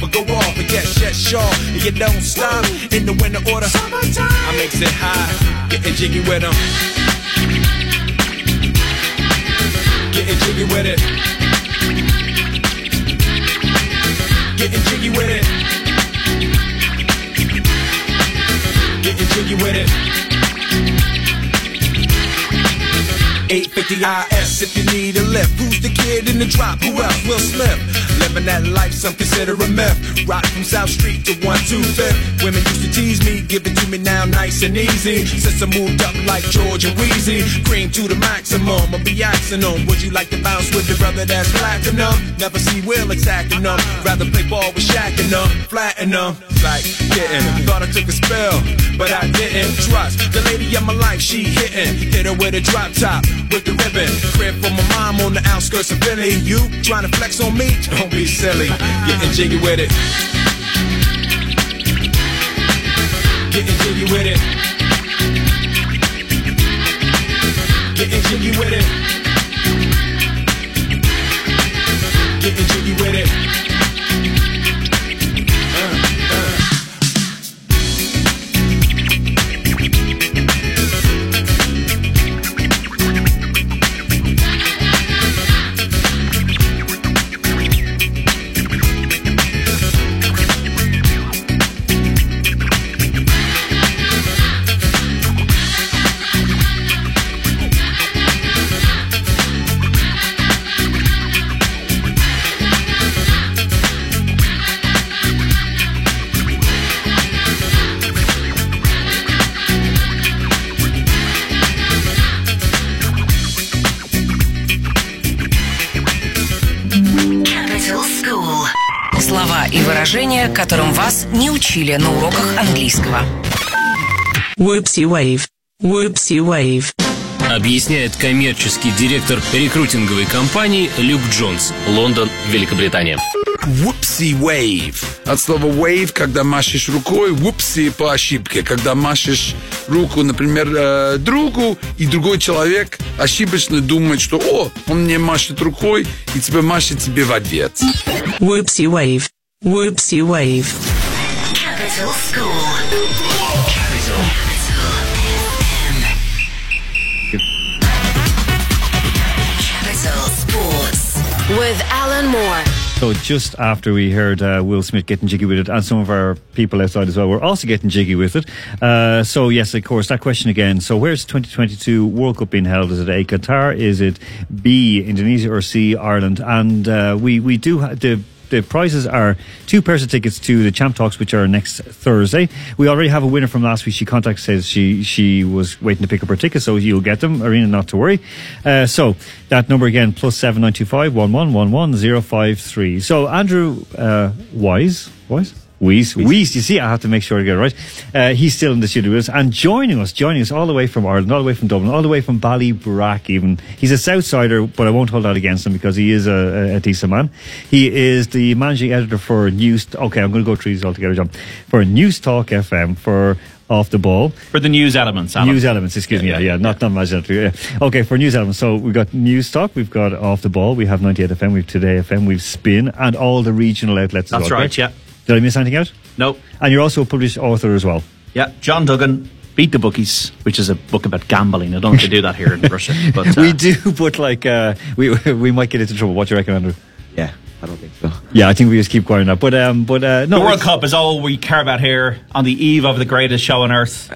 but go off. But yes, yes, sure. And you don't stop in the winter order. I makes it high, getting jiggy with them. Getting jiggy with it. Getting jiggy with it. Getting jiggy with it. 850 IS if you need a lift. Who's the kid in the drop? Who else? Will Smith. Living that life, some consider a myth. Rock from South Street to 125th. Women used to tease me, give it to me now nice and easy. Since I moved up like George and Weezy, cream to the maximum. I'll be asking them, would you like to bounce with the brother that's platinum? Never see Will attacking them. Rather play ball with Shaq and them, flatten them. Like, getting, thought I took a spell, but I didn't trust. The lady of my life, she hitting. Hit her with a drop top, with the ribbon. Crib for my mom on the outskirts of Philly. You trying to flex on me? Don't be silly. Getting jiggy with it. Getting jiggy with it. Getting jiggy with it. Выражения, которым вас не учили на уроках английского. Whoopsie wave. Whoopsie wave. Объясняет коммерческий директор рекрутинговой компании Люк Джонс, Лондон, Великобритания. Whoopsie wave. От слова wave, когда машешь рукой, whoopsie по ошибке. Когда машешь руку, например, э, другу, и другой человек ошибочно думает, что «О, он мне машет рукой, и тебе машет тебе в ответ». Whoopsie wave. Whoopsie wave. Capital School. Capital. Capital Sports. With Alan Moore. So just after we heard uh, Will Smith getting jiggy with it, and some of our people outside as well were also getting jiggy with it. Uh, so yes, of course, that question again. So where's 2022 World Cup being held? Is it A Qatar? Is it B Indonesia or C Ireland? And uh, we we do ha- the. The prizes are two pairs of tickets to the Champ Talks, which are next Thursday. We already have a winner from last week. She contacted says she she was waiting to pick up her tickets, so you'll get them. Arena, not to worry. Uh, so that number again plus seven nine two five one one one one zero five three. So Andrew uh, Wise, Wise. Weiss, Weiss, you see, I have to make sure to get it right. Uh, he's still in the studio with us and joining us, joining us all the way from Ireland, all the way from Dublin, all the way from Ballybrack even. He's a Southsider, but I won't hold that against him because he is a, a, decent man. He is the managing editor for News, okay, I'm going to go through these all together, John. For News Talk FM, for Off the Ball. For the news elements, Alan. News elements, excuse me. Yeah, yeah, not not managing editor. Yeah. Okay, for news elements. So we've got News Talk, we've got Off the Ball, we have 98 FM, we've Today FM, we've Spin, and all the regional outlets as That's well. right, yeah. Did I miss anything out? No. And you're also a published author as well. Yeah, John Duggan, Beat the Bookies, which is a book about gambling. I don't think they do that here in Russia. But, uh, we do, but like uh, we we might get into trouble. What do you reckon, Andrew? Yeah, I don't think so. Yeah, I think we just keep going up. But um, but uh, no, the World Cup is all we care about here on the eve of the greatest show on earth.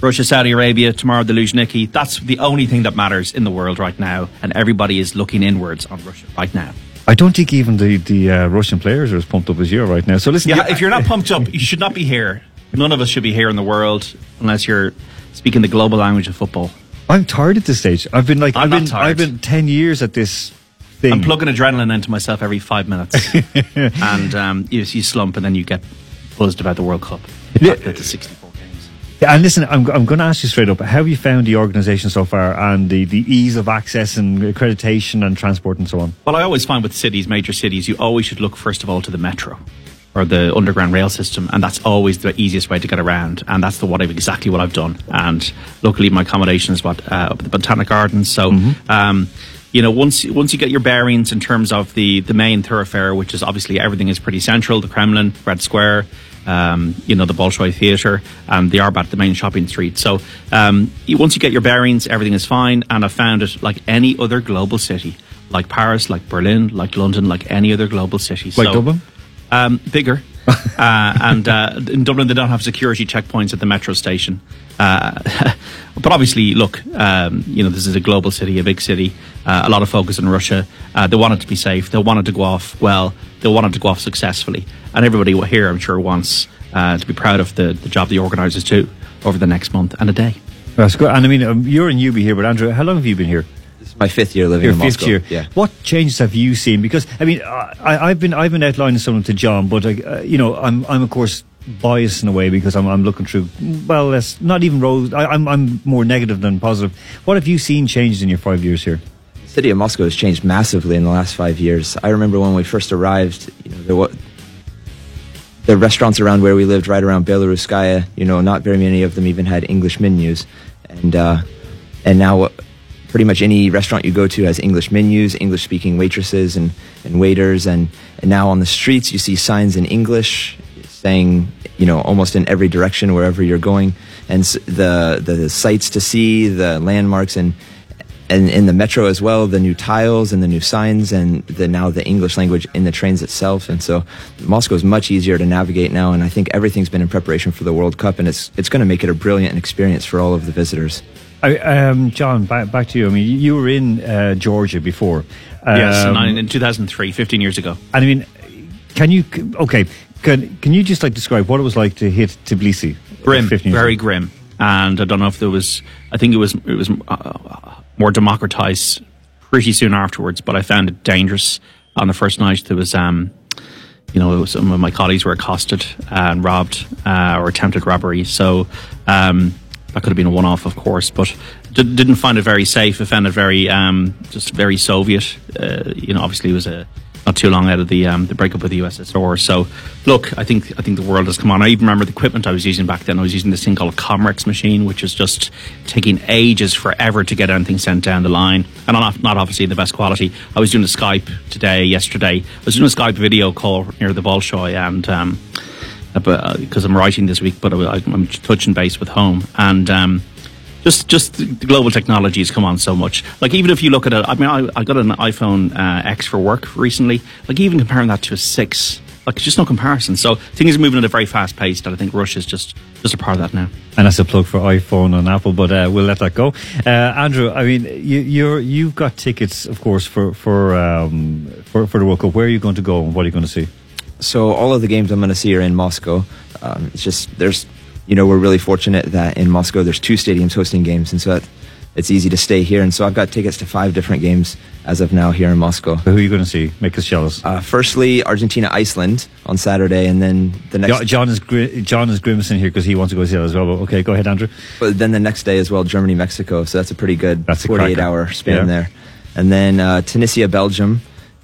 Russia, Saudi Arabia, tomorrow the Luzhniki. That's the only thing that matters in the world right now, and everybody is looking inwards on Russia right now. I don't think even the the uh, Russian players are as pumped up as you are right now. So listen, Yeah, if you're not pumped up, you should not be here. None of us should be here in the world unless you're speaking the global language of football. I'm tired at this stage. I've been like I'm I've not been tired. I've been ten years at this thing. I'm plugging adrenaline into myself every five minutes, and um, you, you slump, and then you get buzzed about the World Cup. Yeah. Back to 64 games. Yeah, and listen, I'm, I'm going to ask you straight up: How have you found the organisation so far, and the, the ease of access and accreditation and transport and so on? Well, I always find with cities, major cities, you always should look first of all to the metro or the underground rail system, and that's always the easiest way to get around. And that's the what I've exactly what I've done. And luckily, my accommodation is what uh, up at the Botanic Gardens. So. Um, you know, once once you get your bearings in terms of the, the main thoroughfare, which is obviously everything is pretty central, the Kremlin, Red Square, um, you know, the Bolshoi Theatre, and the Arbat, the main shopping street. So um, once you get your bearings, everything is fine. And I found it like any other global city, like Paris, like Berlin, like London, like any other global city. Like so, Dublin? Um, bigger. uh, and uh, in Dublin, they don't have security checkpoints at the metro station. Uh, but obviously, look, um, you know, this is a global city, a big city, uh, a lot of focus on Russia. Uh, they want it to be safe. They want it to go off well. They want it to go off successfully. And everybody here, I'm sure, wants uh, to be proud of the, the job the organisers do over the next month and a day. That's good. And I mean, um, you're in UB here, but Andrew, how long have you been here? This is my fifth year living Your in fifth Moscow. year. Yeah. What changes have you seen? Because I mean, I, I've been I've been outlining something to John, but uh, you know, I'm I'm of course biased in a way because I'm I'm looking through. Well, that's not even rose. I, I'm I'm more negative than positive. What have you seen changes in your five years here? The city of Moscow has changed massively in the last five years. I remember when we first arrived, you know, there the restaurants around where we lived, right around Belaruskaya, you know, not very many of them even had English menus, and uh, and now uh, pretty much any restaurant you go to has English menus, English speaking waitresses and, and waiters, and and now on the streets you see signs in English saying you know almost in every direction wherever you're going, and s- the the sights to see, the landmarks, and and in the metro as well, the new tiles and the new signs, and the now the English language in the trains itself. And so Moscow is much easier to navigate now, and I think everything's been in preparation for the World Cup, and it's it's going to make it a brilliant experience for all of the visitors. I, um, John, back, back to you. I mean, you were in uh, Georgia before. yes, Um, in, in 2003, 15 years ago. And I mean, can you? Okay, can can you just like describe what it was like to hit Tbilisi? grim, very ago? grim. And I don't know if there was. I think it was it was uh, more democratized pretty soon afterwards. But I found it dangerous on the first night. There was um, you know, some of my colleagues were accosted and robbed uh, or attempted robbery. So um, that could have been a one-off, of course, but d- didn't find it very safe. I found it very um, just very Soviet. Uh, you know, obviously it was a not too long out of the um, the breakup with the USSR. So, look, I think I think the world has come on. I even remember the equipment I was using back then. I was using this thing called a Comrex machine, which is just taking ages forever to get anything sent down the line, and not not obviously the best quality. I was doing a Skype today, yesterday. I was doing a Skype video call near the Bolshoi, and. Um, because I'm writing this week, but I, I'm touching base with home, and um, just just the global technology has come on so much. Like even if you look at it, I mean, I, I got an iPhone uh, X for work recently. Like even comparing that to a six, like it's just no comparison. So things are moving at a very fast pace. That I think Russia's just just a part of that now. And that's a plug for iPhone and Apple, but uh, we'll let that go. Uh, Andrew, I mean, you, you're you've got tickets, of course, for for, um, for for the World Cup. Where are you going to go, and what are you going to see? So all of the games I'm going to see are in Moscow. Um, it's just there's, you know, we're really fortunate that in Moscow there's two stadiums hosting games, and so that it's easy to stay here. And so I've got tickets to five different games as of now here in Moscow. Who are you going to see? Make us jealous. Uh, firstly, Argentina Iceland on Saturday, and then the next. John is gri- John is grimacing here because he wants to go see that as well. But okay, go ahead, Andrew. But then the next day as well, Germany Mexico. So that's a pretty good That's a 48 cracker. hour span Yeah. there. And then uh, Tunisia Belgium.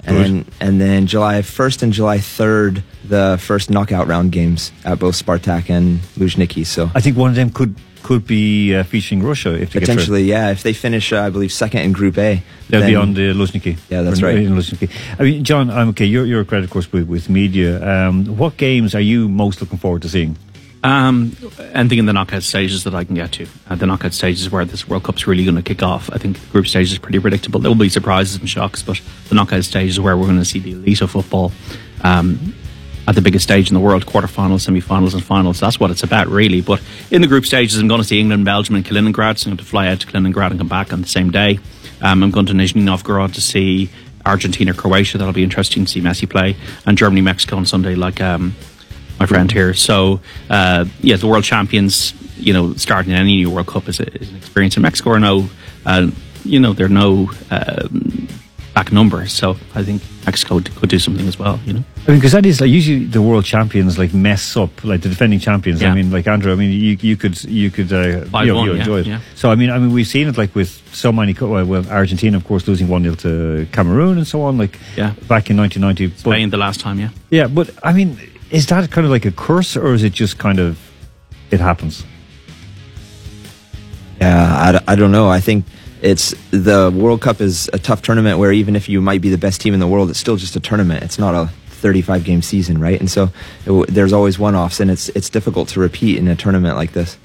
And and then July 1st and July 3rd, the first knockout round games at both Spartak and Luzhniki. So I think one of them could could be uh, featuring Russia if they potentially, yeah, if they finish, uh, I believe, second in Group A. They'll be on the Luzhniki. Yeah, that's right. in Luzhniki. I mean, John, I'm okay. You're you're a credit course with, with media. Um, what games are you most looking forward to seeing? Um, anything in the knockout stages that I can get to. Uh, the knockout stages where this World Cup's really going to kick off. I think the group stage is pretty predictable. There will be surprises and shocks, but the knockout stage is where we're going to see the elite of football um, at the biggest stage in the world quarterfinals, semi finals, and finals. That's what it's about, really. But in the group stages, I'm going to see England, Belgium, and Kaliningrad. So I'm going to fly out to Kaliningrad and come back on the same day. Um, I'm going to Nizhny Novgorod to see Argentina, Croatia. That'll be interesting to see Messi play. And Germany, Mexico on Sunday, like. Um, my friend here. So, uh, yeah, the world champions, you know, starting any new World Cup is, a, is an experience. In Mexico are no, uh, you know, they're no um, back numbers. So I think Mexico could do something as well, you know. I mean, because that is like usually the world champions like mess up like the defending champions. I mean, like Andrew. I mean, you you could you could uh, Five you, know, one, you yeah, enjoy it. yeah. So I mean, I mean, we've seen it like with so many. Well, Argentina, of course, losing one 0 to Cameroon and so on. Like Yeah. back in 1990. But, the last time, yeah. yeah, but I mean, is that kind of like a curse or is it just kind of it happens? Yeah, I, I don't know. I think it's the World Cup is a tough tournament where even if you might be the best team in the world, it's still just a tournament. It's not a 35 game season, right? And so it, there's always one offs, and it's it's difficult to repeat in a tournament like this.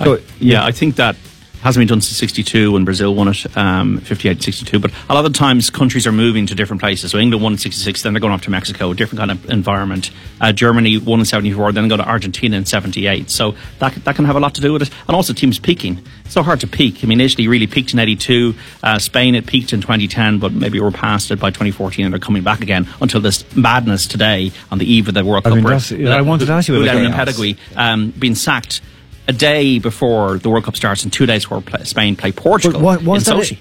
I, yeah, I think that hasn't been done since 62 when Brazil won it, um, 58 62. But a lot of times countries are moving to different places. So England won in 66, then they're going off to Mexico, different kind of environment. Uh, Germany won in 74, then go to Argentina in 78. So that, that can have a lot to do with it. And also teams peaking. It's so hard to peak. I mean, Italy really peaked in 82. Uh, Spain, it peaked in 2010, but maybe we're past it by 2014 and they're coming back again until this madness today on the eve of the World I Cup. mean, I wanted to ask you about the chaos. Lopetegui, um, being sacked a day before the World Cup starts and two days before Spain play Portugal But why was that? Sochi.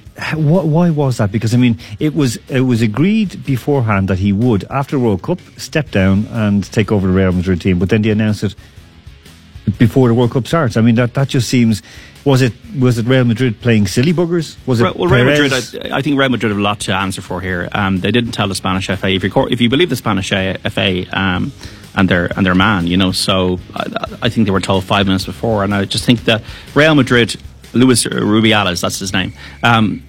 why, was that? Because I mean, it was it was agreed beforehand that he would, after the World Cup, step down and take over the Real Madrid team. But then they announced it before the World Cup starts. I mean, that that just seems. Was it was it Real Madrid playing silly buggers? Was it Well, Real Madrid, I, I think Real Madrid have a lot to answer for here. Um, they didn't tell the Spanish FA. If you, if you believe the Spanish FA um, and their and their man, you know, so I, I think they were told five minutes before, and I just think that Real Madrid, Luis Rubiales, that's his name. Um,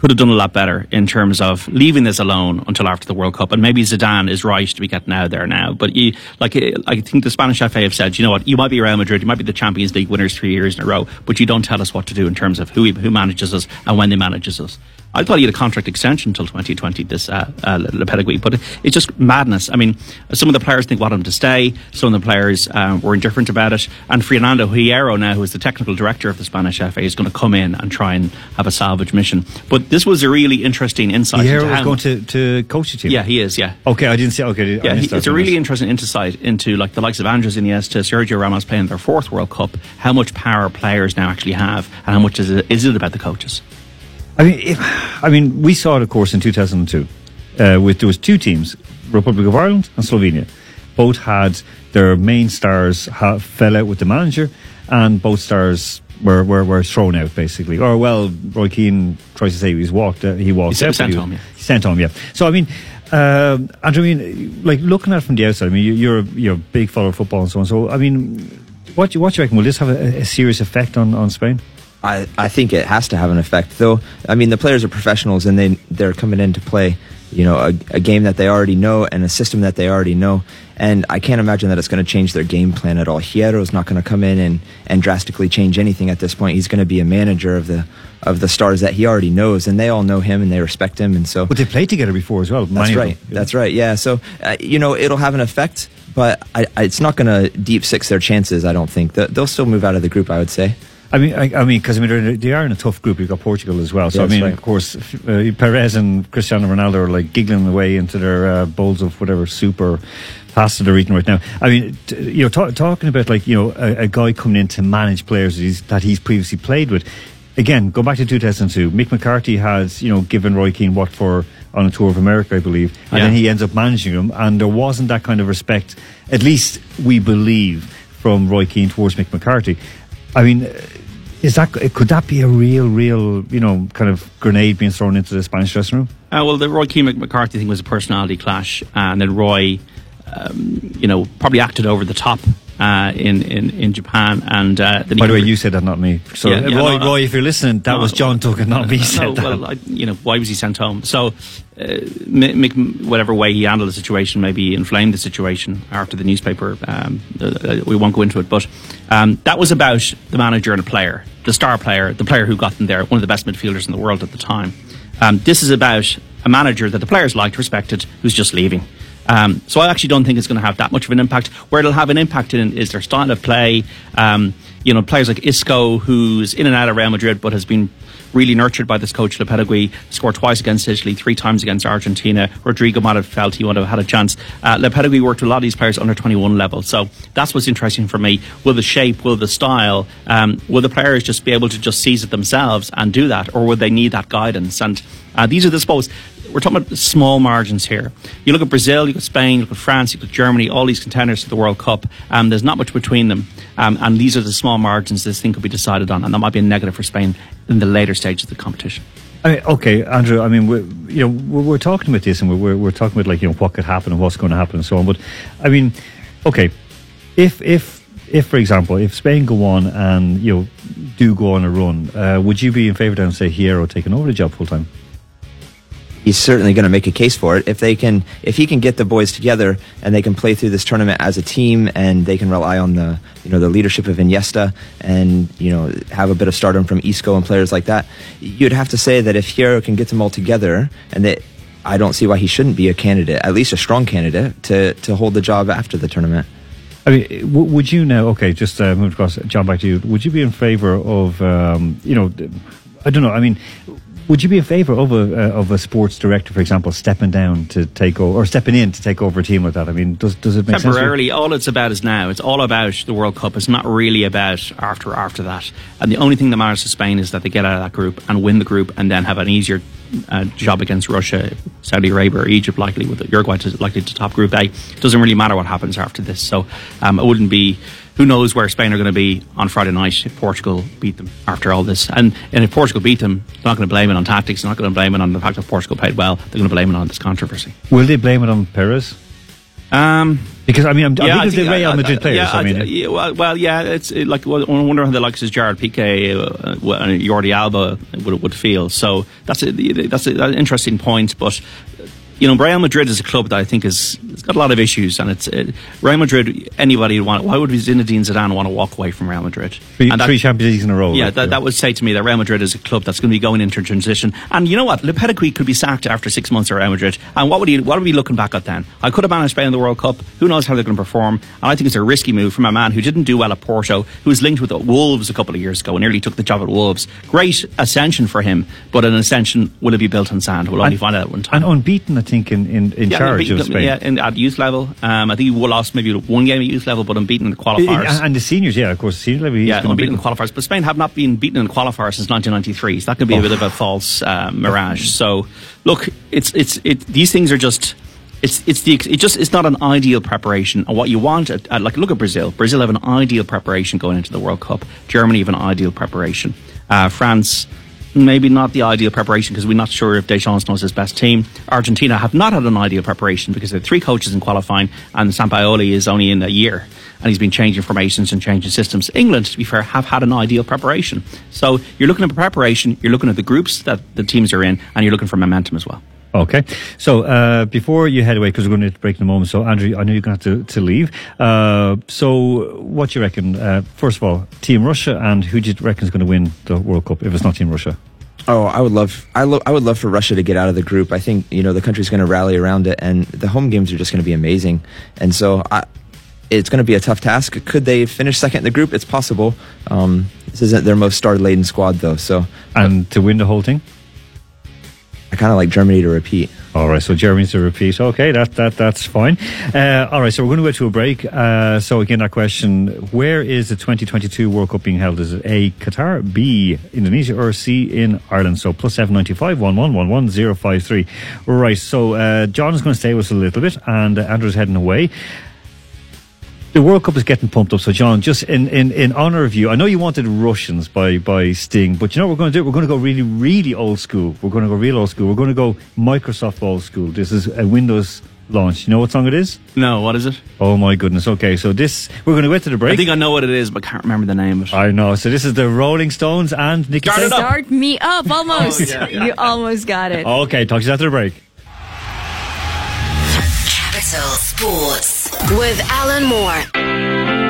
could have done a lot better in terms of leaving this alone until after the World Cup. And maybe Zidane is right to be getting out there now. But you, like, I think the Spanish FA have said, you know what, you might be Real Madrid, you might be the Champions League winners three years in a row, but you don't tell us what to do in terms of who who manages us and when they manages us. I thought he had a contract extension until 2020, this uh, uh, but it's just madness. I mean, some of the players think want him to stay, some of the players um, were indifferent about it, and Fernando Hierro now, who is the technical director of the Spanish FA, is going to come in and try and have a salvage mission. But this was a really interesting insight. Into was going to, to coach the team. Yeah, he is. Yeah. Okay, I didn't see. Okay, Yeah, he, it's a really interesting insight into like the likes of Andres Iniesta, Sergio Ramos playing their fourth World Cup. How much power players now actually have, and how much is it, is it about the coaches? I mean, if, I mean, we saw it, of course, in 2002. Uh, with there was two teams, Republic of Ireland and Slovenia. both had their main stars ha- fell out with the manager, and both stars were, were, were thrown out basically. Or well, Roy Keane tries to say he's walked. Uh, he walked. He out, sent but home, yeah. Sent home, yeah. So I mean. Uh, Andrew, I mean, like looking at it from the outside, I mean, you, you're a, you're a big follower of football and so on. So, I mean, what do you, what do you reckon? Will this have a, a serious effect on, on Spain? I, I think it has to have an effect, though. I mean, the players are professionals and they they're coming in to play, you know, a, a game that they already know and a system that they already know. And I can't imagine that it's going to change their game plan at all. Hierro's not going to come in and, and drastically change anything at this point. He's going to be a manager of the of the stars that he already knows, and they all know him and they respect him. And so, but they played together before as well. That's right. them, yeah. That's right. Yeah. So uh, you know, it'll have an effect, but I, I, it's not going to deep six their chances. I don't think they'll still move out of the group. I would say. I mean, I, I mean, because I mean, they're, in a tough group. You've got Portugal as well. So Yeah, I mean, right. of course, uh, Perez and Cristiano Ronaldo are like giggling away into their uh, bowls of whatever soup or pasta they're eating right now. I mean, t- you know, ta- talking about like you know a, a guy coming in to manage players that he's, that he's previously played with. Again, go back to 2002. Mick McCarthy has you know given Roy Keane what for on a tour of America, I believe, and Yeah. then he ends up managing him, and there wasn't that kind of respect. At least we believe from Roy Keane towards Mick McCarthy. I mean. uh, Is that could that be a real, real, you know, kind of grenade being thrown into the Spanish dressing room? Uh, well, the Roy Keane McCarthy thing was a personality clash, and then Roy, um, you know, probably acted over the top uh, in, in in Japan. And uh, By the way, you said that, not me. So, Yeah, yeah, Roy, no. Roy, if you're listening, that No, was John Duggan, not me. no, Said that. well, I, you know, why was he sent home? So, uh, Mick, Mick, whatever way he handled the situation, maybe inflamed the situation after the newspaper. Um, uh, we won't go into it, but um, that was about the manager and a player, the star player, the player who got them there, one of the best midfielders in the world at the time. Um, this is about a manager that the players liked, respected, who's just leaving. Um, so I actually don't think it's going to have that much of an impact. Where it'll have an impact in is their style of play. Um, you know, players like Isco, who's in and out of Real Madrid, but has been really nurtured by this coach Lopetegui. Scored twice against Italy, three times against Argentina. Rodrigo might have felt he would have had a chance. Uh, Lopetegui worked with a lot of these players under 21 level, so that's what's interesting for me. Will the shape, will the style, um, will the players just be able to just seize it themselves and do that, or will they need that guidance? And uh, these are the suppose we're talking about small margins here. You look at Brazil, you look at Spain, you look at France, you look at Germany, all these contenders to the World Cup. Um, there's not much between them, um, and these are the small margins this thing could be decided on, and that might be a negative for Spain in the later stages of the competition. I mean, okay, Andrew. I mean, we're, you know, we're, we're talking about this, and we're, we're we're talking about like you know what could happen and what's going to happen and so on. But I mean, okay, if if if for example, if Spain go on and you know do go on a run, uh, would you be in favour then say Hierro taking over the job full time? He's certainly going to make a case for it if they can if he can get the boys together and they can play through this tournament as a team and they can rely on the you know the leadership of Iniesta and you know have a bit of stardom from Isco and players like that you'd have to say that if Hierro can get them all together and that I don't see why he shouldn't be a candidate at least a strong candidate to to hold the job after the tournament I mean, would you now? Okay, just uh, move across. John, back to you. Would you be in favour of, um, you know, I don't know. I mean, would you be in favour of a uh, of a sports director, for example, stepping down to take over or stepping in to take over a team with that? I mean, does does it make sense? Temporarily, all it's about is now. It's all about the World Cup. It's not really about after after that. And the only thing that matters to Spain is that they get out of that group and win the group, and then have an easier uh, job against Russia, Saudi Arabia, or Egypt, likely with Uruguay to, likely to top Group A. It doesn't really matter what happens after this. So um, it wouldn't be. Who knows where Spain are going to be on Friday night if Portugal beat them after all this? And, and if Portugal beat them, they're not going to blame it on tactics. They're not going to blame it on the fact that Portugal played well. They're going to blame it on this controversy. Will they blame it on Perez? Um, because I mean, I'm, Yeah, I think- the Real Madrid players. Yeah, I mean, yeah, well, well, yeah, it's it, like well, I wonder how the likes of Gerard Piqué, uh, and Jordi Alba would would feel. So that's a, that's a, an interesting point, but. You know, Real Madrid is a club that I think is it's got a lot of issues, and it's it, Real Madrid. Anybody would want? Why would Zinedine Zidane want to walk away from Real Madrid? three, And that- three Champions Leagues in a row. yeah, like, that, that would say to me that Real Madrid is a club that's going to be going into transition. And you know what? Lopetegui could be sacked after six months at Real Madrid. And what would he? What would he be looking back at then? I could have managed Spain in the World Cup. Who knows how they're going to perform? And I think it's a risky move from a man who didn't do well at Porto, who was linked with the Wolves a couple of years ago and nearly took the job at Wolves. Great ascension for him, but an ascension will it be built on sand? We'll only And- find out at one time. and unbeaten, I think, in in, in Yeah, charge of Spain. Yeah, in, at youth level. Um, I think he lost maybe one game at youth level, but unbeaten in the qualifiers. And, and the seniors, yeah, of course, senior level. Yeah, unbeaten in the qualifiers. But Spain have not been beaten in the qualifiers since 1993. So that could be a Oh. bit of a false uh, mirage. So, look, it's it's it. These things are just it's it's the it just it's not an ideal preparation. And what you want, at, at, like look at Brazil. Brazil have an ideal preparation going into the World Cup. Germany have an ideal preparation. Uh, France. Maybe not the ideal preparation because we're not sure if Deschamps knows his best team. Argentina have not had an ideal preparation because they have three coaches in qualifying and Sampaoli is only in a year and he's been changing formations and changing systems. England, to be fair, have had an ideal preparation. So you're looking at preparation, you're looking at the groups that the teams are in, and you're looking for momentum as well. Okay. So, uh, before you head away, because we're going to break in a moment, so Andrew, I know you're going to have to, to leave. Uh, so, what do you reckon? Uh, first of all, Team Russia, and who do you reckon is going to win the World Cup if it's not Team Russia? Oh, I would love, I, lo- I would love for Russia to get out of the group. I think you know the country's going to rally around it, and the home games are just going to be amazing. And so, I, it's going to be a tough task. Could they finish second in the group? It's possible. Um, this isn't their most star-laden squad, though. So, and to win the whole thing, I kind of like Germany to repeat. All right, so Germany to repeat. Okay, that that that's fine. Uh, all right, so we're going to go to a break. Uh, so again, that question: Where is the 2022 World Cup being held? Is it A. Qatar, B. Indonesia, or C. in Ireland? So plus seven ninety five one one one one zero five three. Right. So uh, John is going to stay with us a little bit, and Andrew's heading away the World Cup is getting pumped up. So, John, just in, in, in honour of you, I know you wanted Russians by, by Sting, but you know what we're going to do? We're going to go really, really old school. We're going to go real old school. We're going to go Microsoft old school. This is a Windows launch. You know what song it is? No, what is it? Oh my goodness. Okay, so this we're going to get to the break. I think I know what it is, but I can't remember the name of it. I know. So this is the Rolling Stones and Nicky. Start, Start me up, oh, almost. Oh, yeah, yeah. You almost got it. Okay, talk to you after the break. Capital Sports with Alan Moore.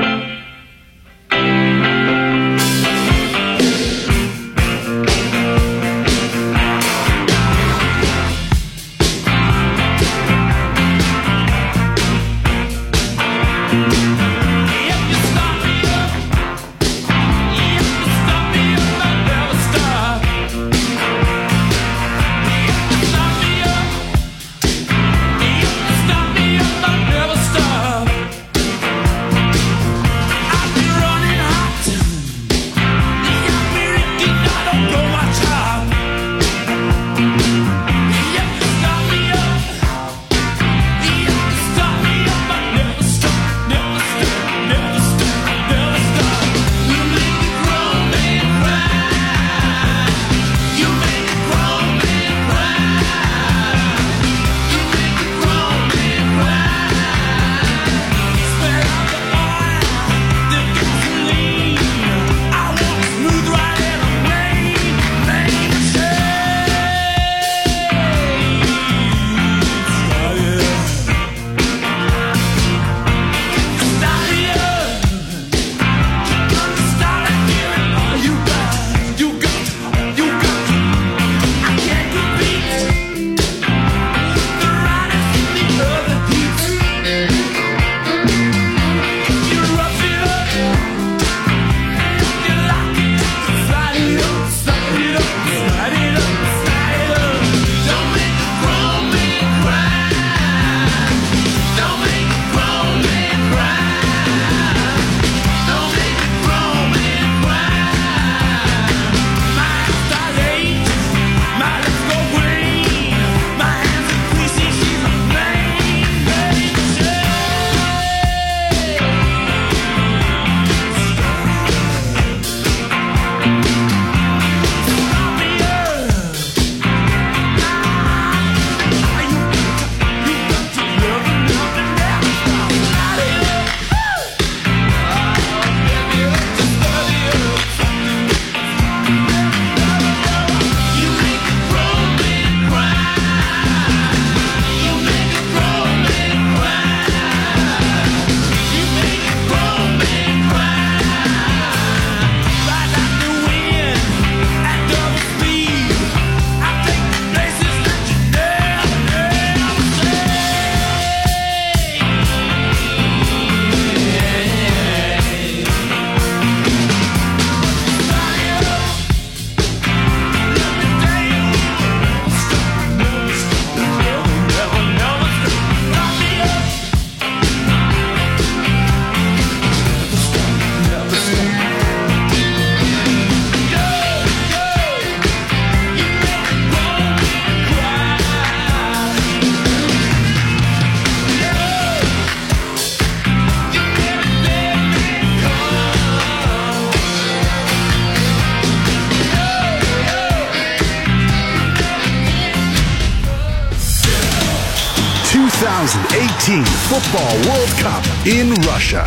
2018 Football World Cup in Russia.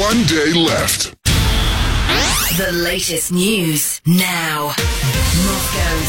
One day left. The latest news now.